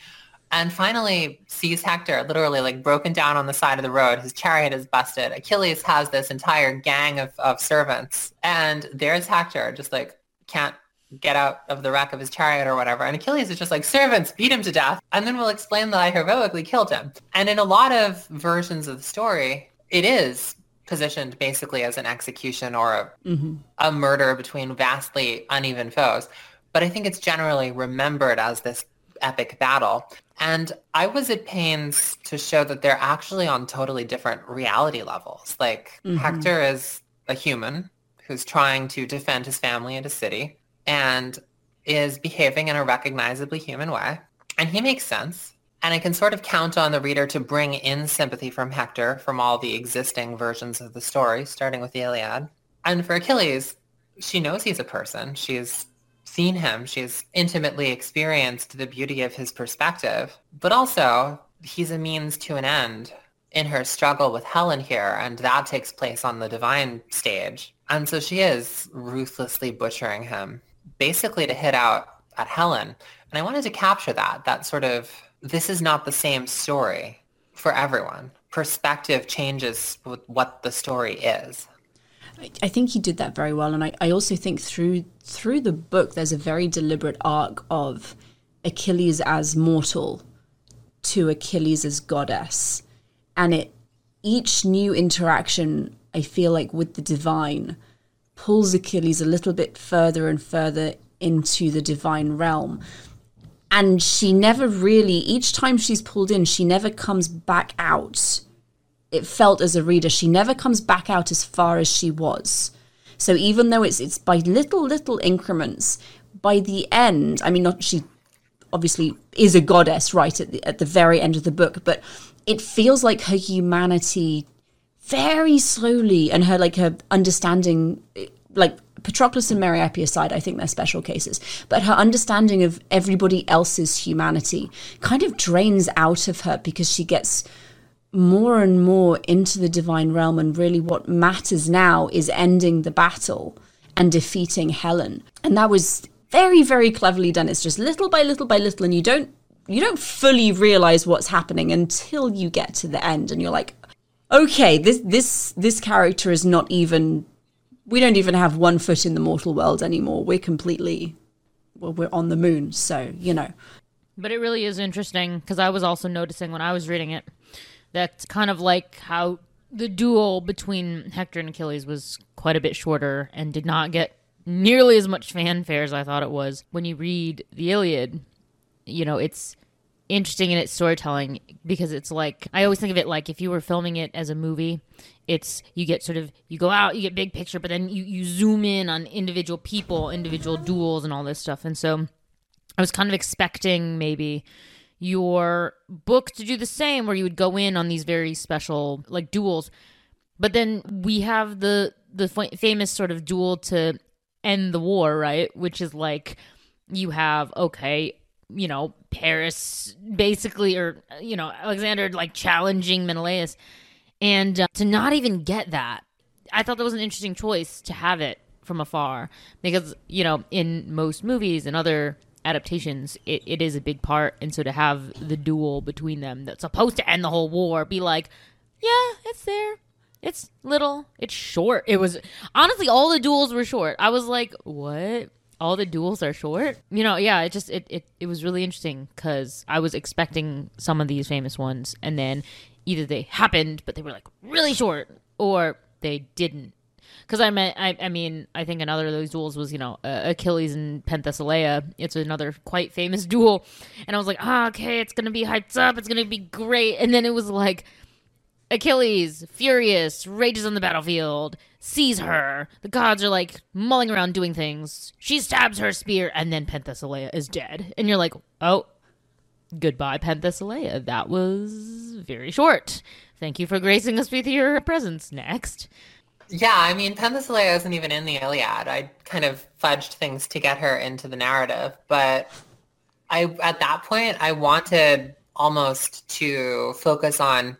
Speaker 3: and finally sees Hector literally like broken down on the side of the road. His chariot is busted. Achilles has this entire gang of, of servants and there's Hector just like can't get out of the wreck of his chariot or whatever. And Achilles is just like, servants, beat him to death. And then we'll explain that I heroically killed him. And in a lot of versions of the story, it is positioned basically as an execution or a, mm-hmm. a murder between vastly uneven foes. But I think it's generally remembered as this epic battle. And I was at pains to show that they're actually on totally different reality levels. Like mm-hmm. Hector is a human who's trying to defend his family and his city and is behaving in a recognizably human way. And he makes sense. And I can sort of count on the reader to bring in sympathy from Hector from all the existing versions of the story, starting with the Iliad. And for Achilles, she knows he's a person. She's seen him. She's intimately experienced the beauty of his perspective. But also, he's a means to an end in her struggle with Helen here, and that takes place on the divine stage. And so she is ruthlessly butchering him, basically to hit out at Helen. And I wanted to capture that, that sort of, this is not the same story for everyone. Perspective changes what the story is.
Speaker 1: I think he did that very well, and I, I also think through through the book there's a very deliberate arc of Achilles as mortal to Achilles as goddess, and it each new interaction I feel like with the divine pulls Achilles a little bit further and further into the divine realm. And she never really, each time she's pulled in, she never comes back out it felt as a reader she never comes back out as far as she was. So even though it's it's by little little increments, by the end, I mean, not she obviously is a goddess right at the at the very end of the book, but it feels like her humanity very slowly and her like her understanding like Patroclus and Meriopi aside, I think they're special cases, but her understanding of everybody else's humanity kind of drains out of her because she gets more and more into the divine realm and really what matters now is ending the battle and defeating Helen. And that was very very cleverly done. It's just little by little by little and you don't you don't fully realize what's happening until you get to the end and you're like okay, this this this character is not even we don't even have one foot in the mortal world anymore. We're completely well, we're on the moon, so, you know.
Speaker 2: But it really is interesting because I was also noticing when I was reading it that's kind of like how the duel between Hector and Achilles was quite a bit shorter and did not get nearly as much fanfare as I thought it was. When you read the Iliad, you know, it's interesting in its storytelling because it's like I always think of it like if you were filming it as a movie, it's you get sort of you go out, you get big picture, but then you you zoom in on individual people, individual duels and all this stuff. And so I was kind of expecting maybe your book to do the same where you would go in on these very special like duels. But then we have the the famous sort of duel to end the war, right? Which is like you have okay, you know, Paris basically, or you know, Alexander like challenging Menelaus, and uh, to not even get that, I thought that was an interesting choice to have it from afar because you know, in most movies and other adaptations, it, it is a big part, and so to have the duel between them that's supposed to end the whole war, be like, yeah, it's there. It's little. It's short. It was honestly all the duels were short. I was like, what? all the duels are short. You know, yeah, it just it it, it was really interesting because I was expecting some of these famous ones, and then either they happened, but they were like really short, or they didn't. Because I meant, I, I mean, I think another of those duels was, you know, uh, Achilles and Penthesilea. It's another quite famous duel, and I was like, ah, okay, it's gonna be hyped up, it's gonna be great, and then it was like Achilles, furious, rages on the battlefield, sees her. The gods are like mulling around doing things. She stabs her spear, and then Penthesilea is dead. And you're like, oh, goodbye, Penthesilea. That was very short. Thank you for gracing us with your presence. Next.
Speaker 3: Yeah, I mean, Penthesilea isn't even in the Iliad. I kind of fudged things to get her into the narrative, but I at that point I wanted almost to focus on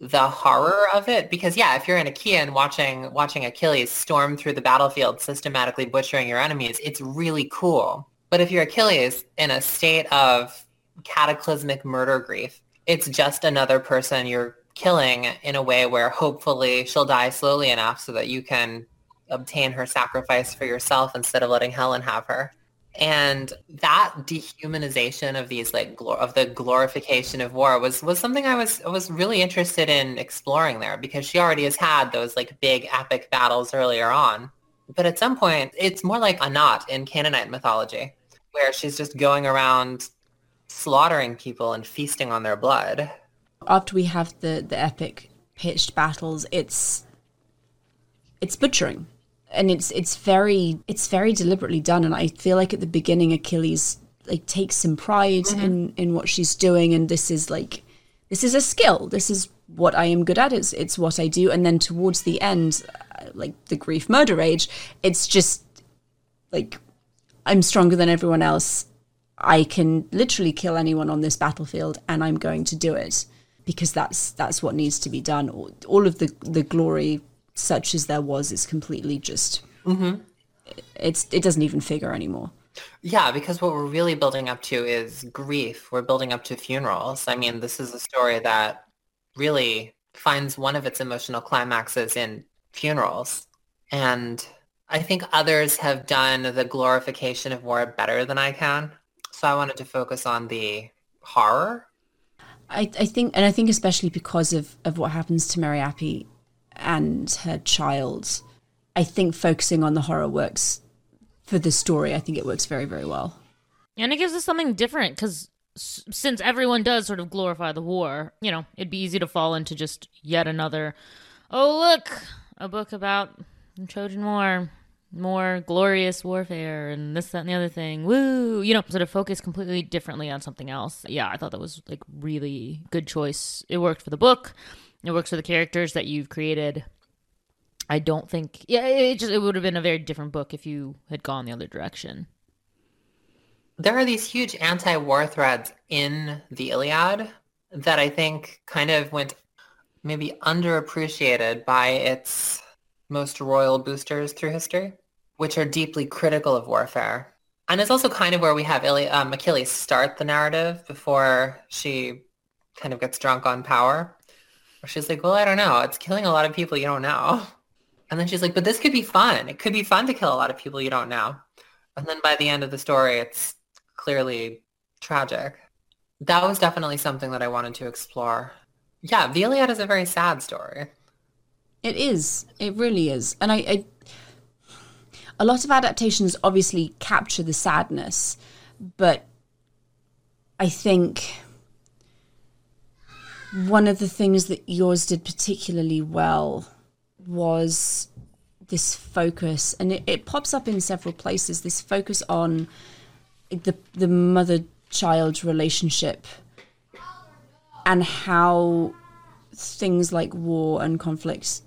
Speaker 3: the horror of it because yeah if you're an achaean watching watching achilles storm through the battlefield systematically butchering your enemies it's really cool but if you're achilles in a state of cataclysmic murder grief it's just another person you're killing in a way where hopefully she'll die slowly enough so that you can obtain her sacrifice for yourself instead of letting helen have her. And that dehumanization of these like glor- of the glorification of war was was something I was was really interested in exploring there because she already has had those like big epic battles earlier on. But at some point it's more like a Anat in Canaanite mythology where she's just going around slaughtering people and feasting on their blood
Speaker 1: after we have the the epic pitched battles it's it's butchering. And it's it's very it's very deliberately done. And i feel like at the beginning achilles like takes some pride mm-hmm. in in what she's doing. And this is like this is a skill. This is what i am good at. It's it's what i do. And then towards the end uh, like the grief murder rage it's just like i'm stronger than everyone else. I can literally kill anyone on this battlefield and i'm going to do it because that's that's what needs to be done. All, of the the glory such as there was is completely just mm-hmm. it's it doesn't even figure anymore.
Speaker 3: Yeah because what we're really building up to is grief. We're building up to funerals. I mean this is a story that really finds one of its emotional climaxes in funerals. And i think others have done the glorification of war better than i can. So i wanted to focus on the horror
Speaker 1: I, I think, and I think especially because of, of what happens to Meriopi and her child, I think focusing on the horror works for the story. I think it works very, very well.
Speaker 2: And it gives us something different because since everyone does sort of glorify the war, you know, it'd be easy to fall into just yet another, oh, look, a book about the Trojan War, more glorious warfare, and this, that, and the other thing. Woo! You know, sort of focus completely differently on something else. Yeah, I thought that was like really good choice. It worked for the book. It works for the characters that you've created. I don't think yeah, it just it would have been a very different book if you had gone the other direction.
Speaker 3: There are these huge anti-war threads in the Iliad that I think kind of went maybe underappreciated by its most royal boosters through history, which are deeply critical of warfare. And it's also kind of where we have Ili- um, Achilles start the narrative before she kind of gets drunk on power. Where She's like, well, I don't know. It's killing a lot of people you don't know. And then she's like, but this could be fun. It could be fun to kill a lot of people you don't know. And then by the end of the story, it's clearly tragic. That was definitely something that I wanted to explore. Yeah, the Iliad is a very sad story.
Speaker 1: It is. It really is. And I, I a lot of adaptations obviously capture the sadness, but I think one of the things that yours did particularly well was this focus, and it, it pops up in several places. This focus on the the mother child relationship and how things like war and conflicts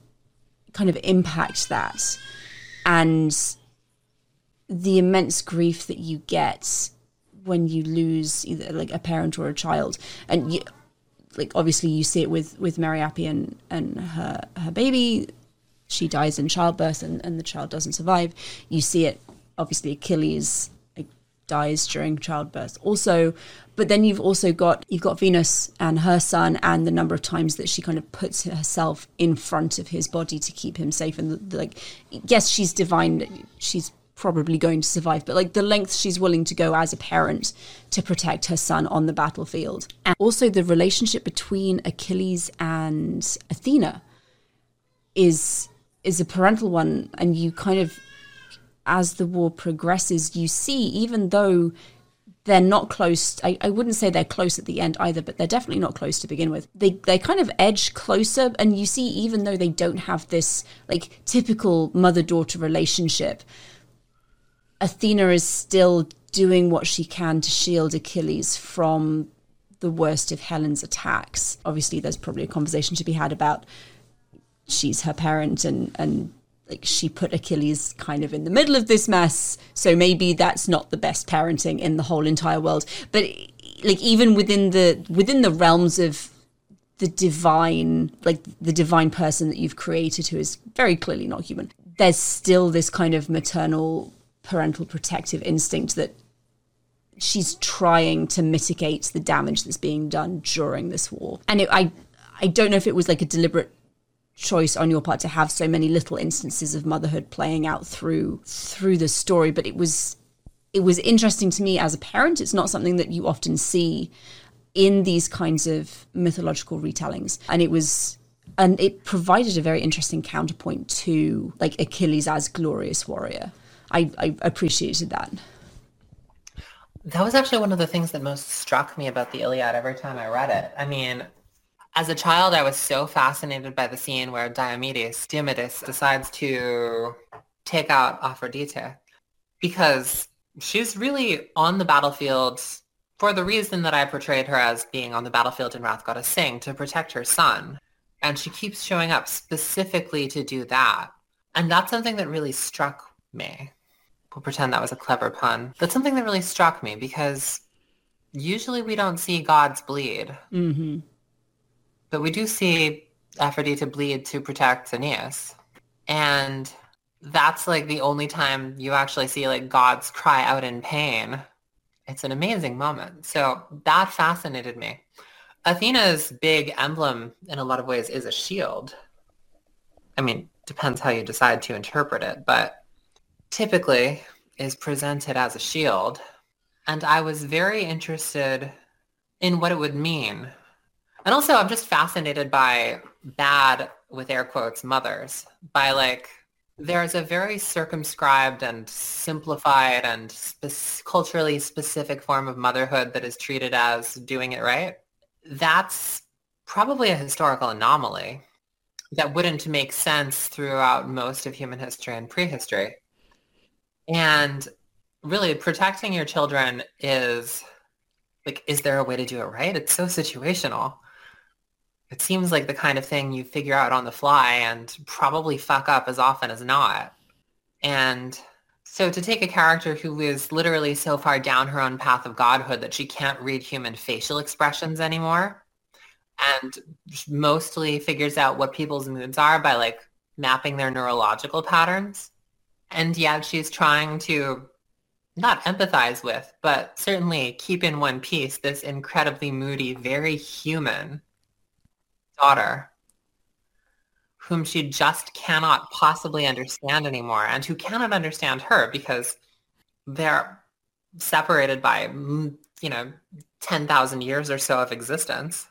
Speaker 1: kind of impact that and the immense grief that you get when you lose either like a parent or a child. And you, like obviously you see it with with Meriopi and and her her baby. She dies in childbirth and, and the child doesn't survive. You see it obviously Achilles like, dies during childbirth also. But then you've also got you've got Venus and her son and the number of times that she kind of puts herself in front of his body to keep him safe and the, the, like yes she's divine she's probably going to survive, but like the lengths she's willing to go as a parent to protect her son on the battlefield. And also the relationship between Achilles and Athena is is a parental one and you kind of as the war progresses you see even though they're not close I, I wouldn't say they're close at the end either but they're definitely not close to begin with they they kind of edge closer and you see even though they don't have this like typical mother daughter relationship Athena is still doing what she can to shield Achilles from the worst of Helen's attacks. Obviously, there's probably a conversation to be had about she's her parent and and like she put Achilles kind of in the middle of this mess. So maybe that's not the best parenting in the whole entire world. But like even within the within the realms of the divine, like the divine person that you've created who is very clearly not human, there's still this kind of maternal parental protective instinct that she's trying to mitigate the damage that's being done during this war. And it, I, I don't know if it was like a deliberate choice on your part to have so many little instances of motherhood playing out through through the story, but it was it was interesting to me as a parent. It's not something that you often see in these kinds of mythological retellings, and it was and it provided a very interesting counterpoint to like Achilles as glorious warrior. I, I appreciated that.
Speaker 3: That was actually one of the things that most struck me about the Iliad every time I read it. I mean, as a child, I was so fascinated by the scene where Diomedes, Diomedes decides to take out Aphrodite because she's really on the battlefield for the reason that I portrayed her as being on the battlefield in Wrath Goddess Sing to protect her son. And she keeps showing up specifically to do that. And that's something that really struck me we'll pretend that was a clever pun. That's something that really struck me because usually we don't see gods bleed.
Speaker 1: Mm-hmm.
Speaker 3: But we do see Aphrodite bleed to protect Aeneas. And that's like the only time you actually see like gods cry out in pain. It's an amazing moment. So that fascinated me. Athena's big emblem in a lot of ways is a shield. I mean, depends how you decide to interpret it, but typically is presented as a shield. And I was very interested in what it would mean. And also I'm just fascinated by bad, with air quotes, mothers. By like, there's a very circumscribed and simplified and spe- culturally specific form of motherhood that is treated as doing it right. That's probably a historical anomaly that wouldn't make sense throughout most of human history and prehistory. And really protecting your children is like, is there a way to do it right? It's so situational. It seems like the kind of thing you figure out on the fly and probably fuck up as often as not. And so to take a character who is literally so far down her own path of godhood that she can't read human facial expressions anymore and mostly figures out what people's moods are by like mapping their neurological patterns and yet she's trying to not empathize with, but certainly keep in one piece this incredibly moody, very human daughter whom she just cannot possibly understand anymore and who cannot understand her because they're separated by, mm, you know, 10,000 years or so of existence.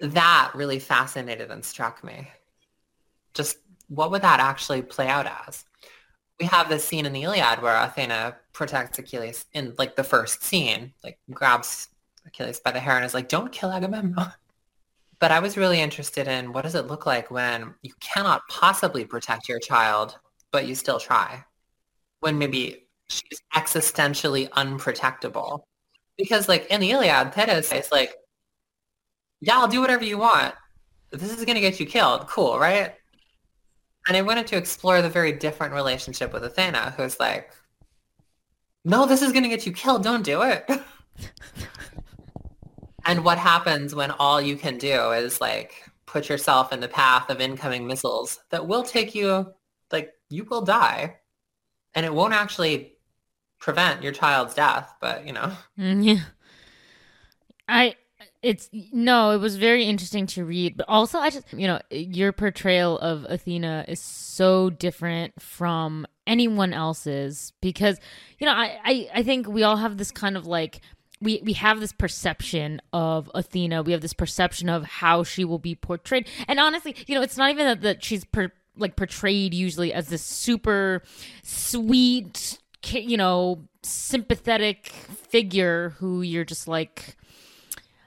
Speaker 3: That really fascinated and struck me. Just what would that actually play out as? We have this scene in the Iliad where Athena protects Achilles in like the first scene, like grabs Achilles by the hair and is like, don't kill Agamemnon. But I was really interested in what does it look like when you cannot possibly protect your child, but you still try? When maybe she's existentially unprotectable. Because like in the Iliad, Thetis is like, yeah, I'll do whatever you want. This is going to get you killed. Cool, right? And I wanted to explore the very different relationship with Athena, who's like, no, this is going to get you killed. Don't do it. and what happens when all you can do is like put yourself in the path of incoming missiles that will take you, like you will die. And it won't actually prevent your child's death, but you know.
Speaker 2: Mm, yeah. I it's no, it was very interesting to read, but also I just you know your portrayal of Athena is so different from anyone else's because you know I I, I think we all have this kind of like we we have this perception of Athena. We have this perception of how she will be portrayed. And honestly, you know, it's not even that, that she's per, like portrayed usually as this super sweet, you know, sympathetic figure who you're just like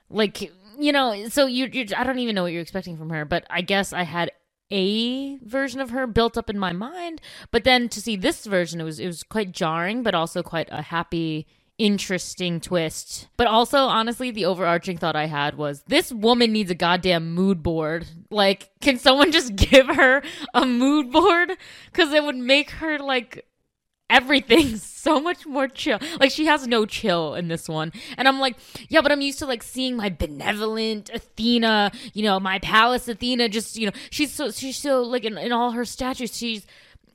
Speaker 2: like you know, so you you I don't even know what you're expecting from her, but I guess I had a version of her built up in my mind, but then to see this version it was it was quite jarring but also quite a happy interesting twist. But also, honestly, the overarching thought I had was this woman needs a goddamn mood board. Like, can someone just give her a mood board? Because it would make her, like, everything so much more chill. Like she has no chill in this one. And I'm like, yeah, but I'm used to like seeing my benevolent Athena, you know, my Pallas Athena just, you know, she's so she's so like in, in all her statues, she's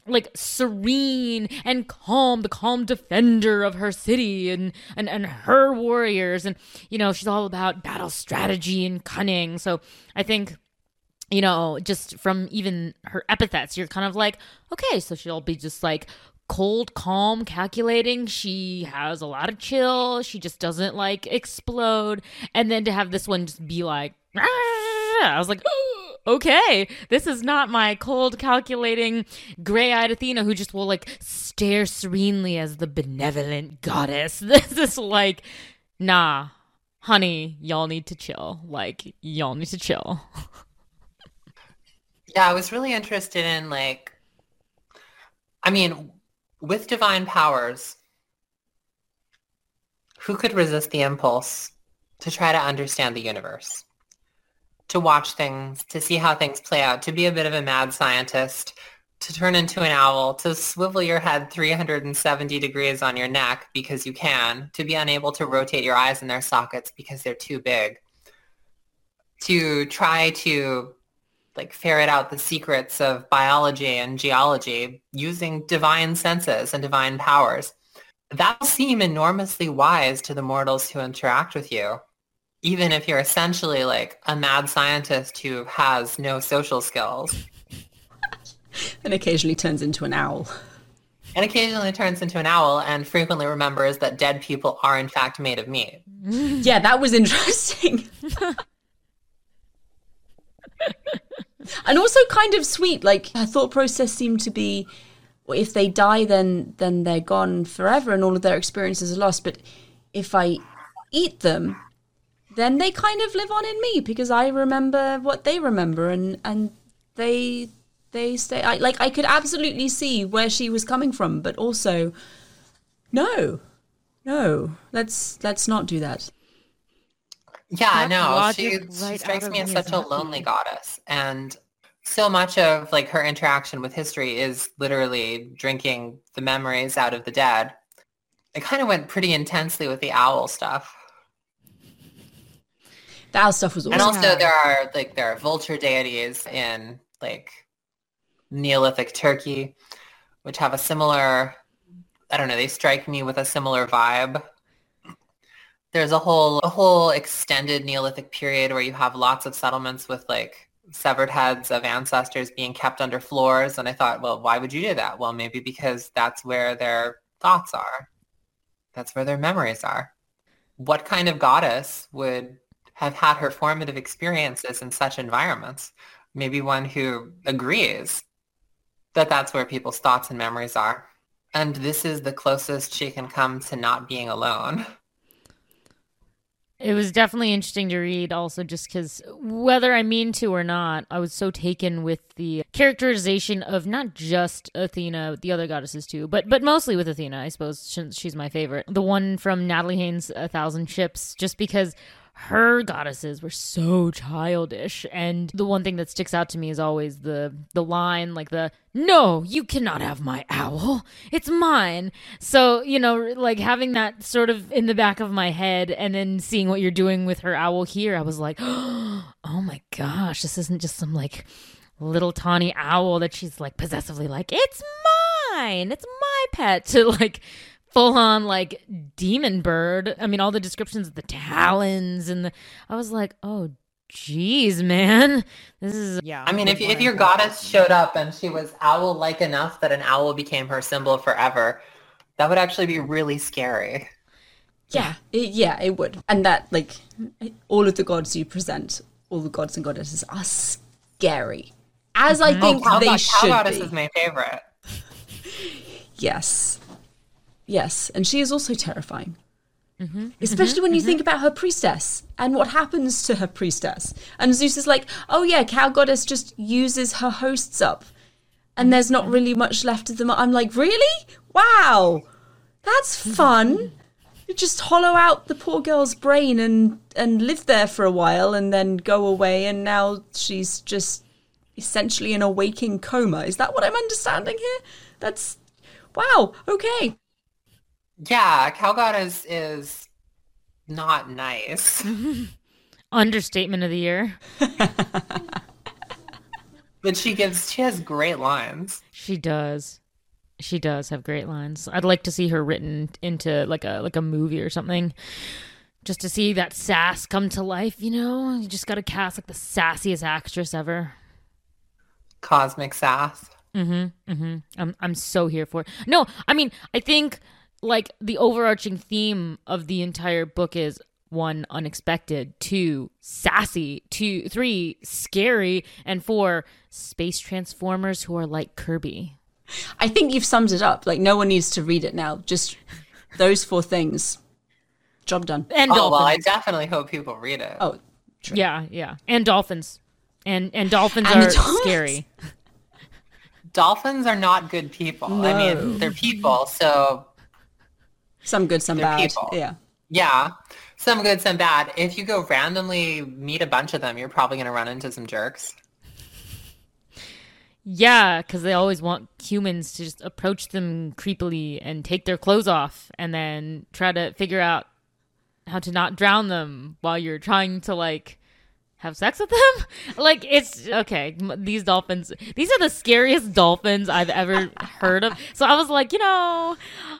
Speaker 2: like serene and calm, the calm defender of her city and, and, and her warriors. And, you know, she's all about battle strategy and cunning. So I think you know, just from even her epithets, you're kind of like, okay, so she'll be just like cold, calm, calculating. She has a lot of chill. She just doesn't like explode. And then to have this one just be like, ah! I was like, okay, this is not my cold, calculating, gray eyed Athena who just will like stare serenely as the benevolent goddess. This is like, nah, honey, y'all need to chill. Like, y'all need to chill.
Speaker 3: yeah, I was really interested in like, I mean, with divine powers, who could resist the impulse to try to understand the universe? to watch things, to see how things play out, to be a bit of a mad scientist, to turn into an owl, to swivel your head 370 degrees on your neck because you can, to be unable to rotate your eyes in their sockets because they're too big, to try to like ferret out the secrets of biology and geology using divine senses and divine powers. That'll seem enormously wise to the mortals who interact with you even if you're essentially like a mad scientist who has no social skills.
Speaker 1: and occasionally turns into an owl.
Speaker 3: And occasionally turns into an owl and frequently remembers that dead people are in fact made of meat.
Speaker 1: yeah, that was interesting. and also kind of sweet. Like her thought process seemed to be if they die then then they're gone forever and all of their experiences are lost. But if I eat them, then they kind of live on in me because I remember what they remember and and they they stay I, like I could absolutely see where she was coming from but also no no let's let's not do that
Speaker 3: yeah no she, right she strikes me as such a lonely goddess and so much of like her interaction with history is literally drinking the memories out of the dead it kind of went pretty intensely with the owl stuff
Speaker 1: The owl stuff was awesome.
Speaker 3: And also there are like there are vulture deities in like Neolithic Turkey, which have a similar I don't know, they strike me with a similar vibe. There's a whole a whole extended Neolithic period where you have lots of settlements with like severed heads of ancestors being kept under floors and I thought, well, why would you do that? Well, maybe because that's where their thoughts are. That's where their memories are. What kind of goddess would have had her formative experiences in such environments. Maybe one who agrees that that's where people's thoughts and memories are. And this is the closest she can come to not being alone.
Speaker 2: It was definitely interesting to read, also, just because whether I mean to or not, I was so taken with the characterization of not just Athena, the other goddesses too, but but mostly with Athena. I suppose since she's my favorite. The one from Natalie Haynes' A Thousand Ships, just because her goddesses were so childish. And the one thing that sticks out to me is always the the line like the no you cannot have my owl. It's mine. So you know like having that sort of in the back of my head and then seeing what you're doing with her owl here i was like oh my gosh this isn't just some like little tawny owl that she's like possessively like it's mine. It's my pet. To like full on like demon bird. I mean, all the descriptions of the talons and the. I was like, oh, jeez, man, this is
Speaker 3: yeah. I mean, if if your goddess showed up and she was owl-like enough that an owl became her symbol forever, that would actually be really scary.
Speaker 1: Yeah, it, yeah, it would. And that like all of the gods you present, all the gods and goddesses are scary. As I mm-hmm. think oh, they God, should
Speaker 3: cow goddess
Speaker 1: be.
Speaker 3: is my favorite.
Speaker 1: yes. Yes, and she is also terrifying. Mm-hmm, Especially mm-hmm, when you mm-hmm. think about her priestess and what happens to her priestess. And Zeus is like, oh yeah, cow goddess just uses her hosts up. And there's not really much left of them. I'm like, really? Wow. That's fun. You just hollow out the poor girl's brain and, and live there for a while and then go away. And now she's just essentially in a waking coma. Is that what I'm understanding here? That's wow. Okay.
Speaker 3: Yeah, cow goddess is not nice.
Speaker 2: Understatement of the year.
Speaker 3: but she gives she has great lines.
Speaker 2: She does. She does have great lines. I'd like to see her written into like a like a movie or something. Just to see that sass come to life, you know? You just gotta cast like the sassiest actress ever.
Speaker 3: Cosmic sass.
Speaker 2: Mm-hmm. Mm-hmm. I'm I'm so here for it. No, I mean, I think like the overarching theme of the entire book is one unexpected two sassy two three scary and four space transformers who are like kirby.
Speaker 1: I think you've summed it up. Like no one needs to read it now. Just those four things. Job done.
Speaker 3: And oh, dolphins. well i definitely hope people read it.
Speaker 1: Oh
Speaker 2: true. yeah yeah. And dolphins. And and dolphins and are dolphins. scary.
Speaker 3: Dolphins are not good people. No. i mean they're people so
Speaker 1: some good, some bad. People. Yeah.
Speaker 3: Yeah. Some good, some bad. If you go randomly meet a bunch of them, you're probably going to run into some jerks.
Speaker 2: Yeah, because they always want humans to just approach them creepily and take their clothes off and then try to figure out how to not drown them while you're trying to like have sex with them? like it's okay. These dolphins, these are the scariest dolphins I've ever heard of. So I was like, you know,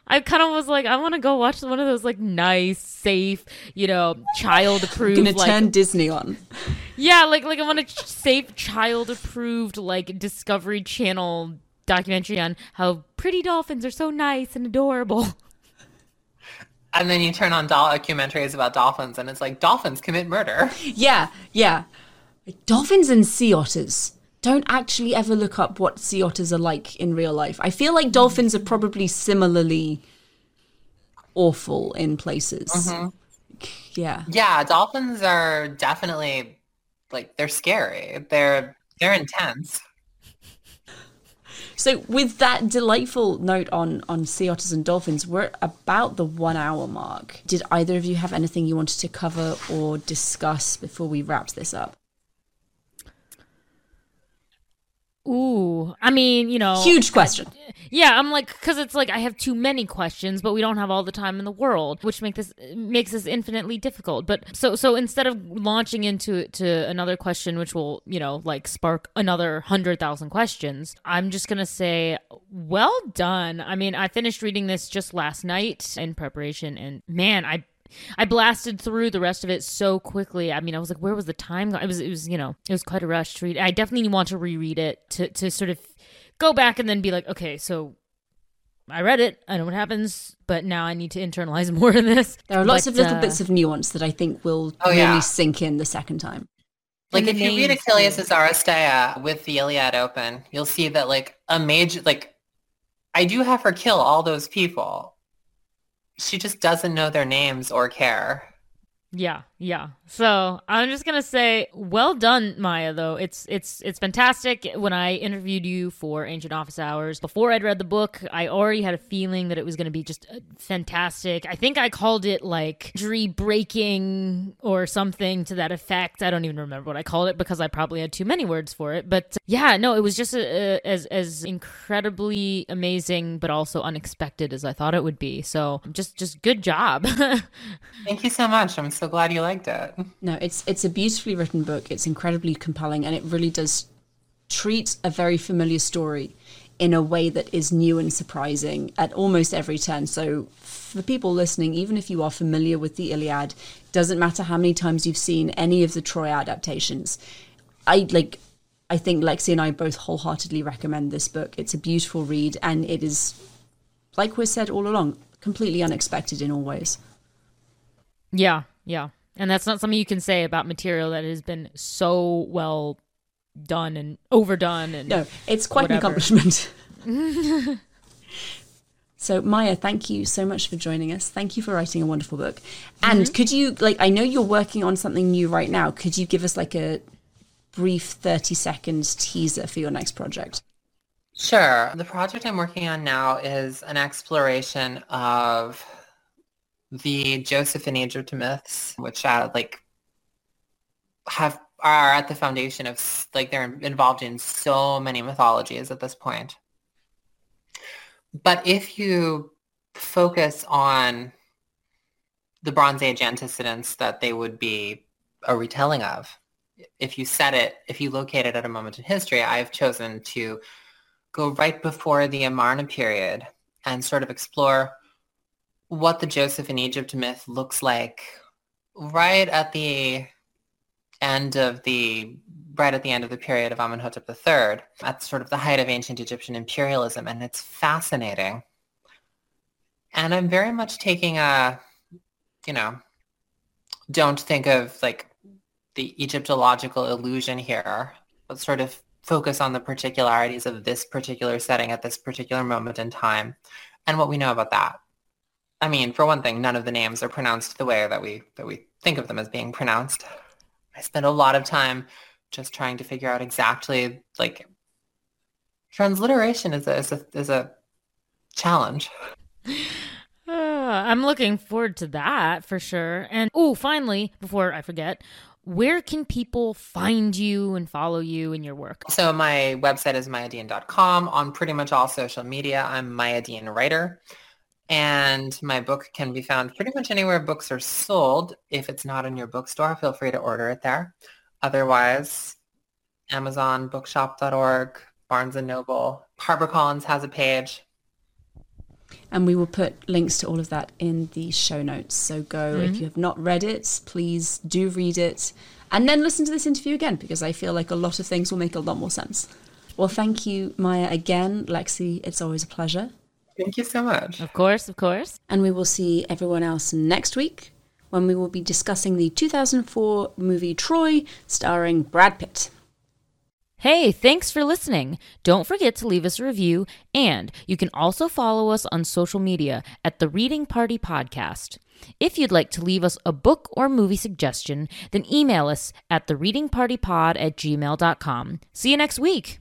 Speaker 2: I kind of was like, I want to go watch one of those like nice, safe, you know, child approved.
Speaker 1: Gonna
Speaker 2: like,
Speaker 1: turn Disney on.
Speaker 2: Yeah, like like I want a safe, child approved like Discovery Channel documentary on how pretty dolphins are so nice and adorable.
Speaker 3: And then you turn on documentaries about dolphins, and it's like dolphins commit murder.
Speaker 1: Yeah, yeah. Dolphins and sea otters. Don't actually ever look up what sea otters are like in real life. I feel like dolphins are probably similarly awful in places. Mm-hmm. Yeah.
Speaker 3: Yeah, dolphins are definitely like they're scary. They're they're intense.
Speaker 1: So with that delightful note on on sea otters and dolphins, we're about the one hour mark. Did either of you have anything you wanted to cover or discuss before we wrapped this up?
Speaker 2: Ooh, I mean, you know,
Speaker 1: huge question.
Speaker 2: I, yeah, I'm like, because it's like I have too many questions, but we don't have all the time in the world, which make this makes this infinitely difficult. But so so instead of launching into to another question, which will you know like spark another hundred thousand questions, I'm just gonna say, well done. I mean, I finished reading this just last night in preparation, and man, I I blasted through the rest of it so quickly. I mean, I was like, where was the time? It was, it was, you know, it was quite a rush to read. I definitely want to reread it to, to sort of go back and then be like, okay, so I read it. I know what happens, but now I need to internalize more of this.
Speaker 1: There are lots but, of little uh, bits of nuance that I think will oh, really yeah. sink in the second time.
Speaker 3: Like if you read Achilles' Aristeia with the Iliad open, you'll see that like a major like I do have her kill all those people, she just doesn't know their names or care.
Speaker 2: Yeah, yeah. So I'm just gonna say, well done, Maya. Though it's it's it's fantastic. When I interviewed you for Ancient Office Hours, before I'd read the book, I already had a feeling that it was gonna be just uh, fantastic. I think I called it like dream breaking or something to that effect. I don't even remember what I called it because I probably had too many words for it. But yeah, no, it was just a, a, as as incredibly amazing, but also unexpected as I thought it would be. So just just good job.
Speaker 3: Thank you so much. I'm so glad you liked it.
Speaker 1: No, it's it's a beautifully written book. It's incredibly compelling, and it really does treat a very familiar story in a way that is new and surprising at almost every turn. So, for people listening, even if you are familiar with the Iliad, doesn't matter how many times you've seen any of the Troy adaptations. I like. I think Lexie and I both wholeheartedly recommend this book. It's a beautiful read, and it is, like we said all along, completely unexpected in all ways.
Speaker 2: Yeah, yeah. And that's not something you can say about material that has been so well done and overdone and
Speaker 1: No, it's quite
Speaker 2: whatever.
Speaker 1: an accomplishment. so Maya, thank you so much for joining us. Thank you for writing a wonderful book. And
Speaker 2: Mm-hmm.
Speaker 1: could you like I know you're working on something new right now. Could you give us like a brief 30 seconds teaser for your next project?
Speaker 3: Sure. The project I'm working on now is an exploration of the Joseph and Egypt myths, which uh, like have are at the foundation of like they're involved in so many mythologies at this point. But if you focus on the Bronze Age antecedents that they would be a retelling of, if you set it, if you locate it at a moment in history, I've chosen to go right before the Amarna period and sort of explore what the Joseph in Egypt myth looks like right at the end of the right at the end of the period of Amenhotep III, at sort of the height of ancient Egyptian imperialism, and it's fascinating. And I'm very much taking a, you know, don't think of like the Egyptological illusion here, but sort of focus on the particularities of this particular setting at this particular moment in time and what we know about that. I mean, for one thing, none of the names are pronounced the way that we that we think of them as being pronounced. I spent a lot of time just trying to figure out exactly like transliteration is a is a, is a challenge.
Speaker 2: Uh, I'm looking forward to that for sure. And oh, finally, before I forget, where can people find you and follow you and your work?
Speaker 3: So my website is mayadeane.com. On pretty much all social media, I'm Maya Writer. And my book can be found pretty much anywhere books are sold. If it's not in your bookstore, feel free to order it there. Otherwise, Amazon, bookshop.org, Barnes & Noble. HarperCollins has a page.
Speaker 1: And we will put links to all of that in the show notes. So go, if mm-hmm. you have not read it, please do read it. And then listen to this interview again, because I feel like a lot of things will make a lot more sense. Well, thank you, Maya, again. Lexie, it's always a pleasure.
Speaker 3: Thank you so much.
Speaker 2: Of course, of course.
Speaker 1: And we will see everyone else next week when we will be discussing the 2004 movie Troy, starring Brad Pitt.
Speaker 2: Hey, thanks for listening. Don't forget to leave us a review, and you can also follow us on social media at the Reading Party Podcast. If you'd like to leave us a book or movie suggestion, then email us at the readingpartypod at gmail.com. See you next week.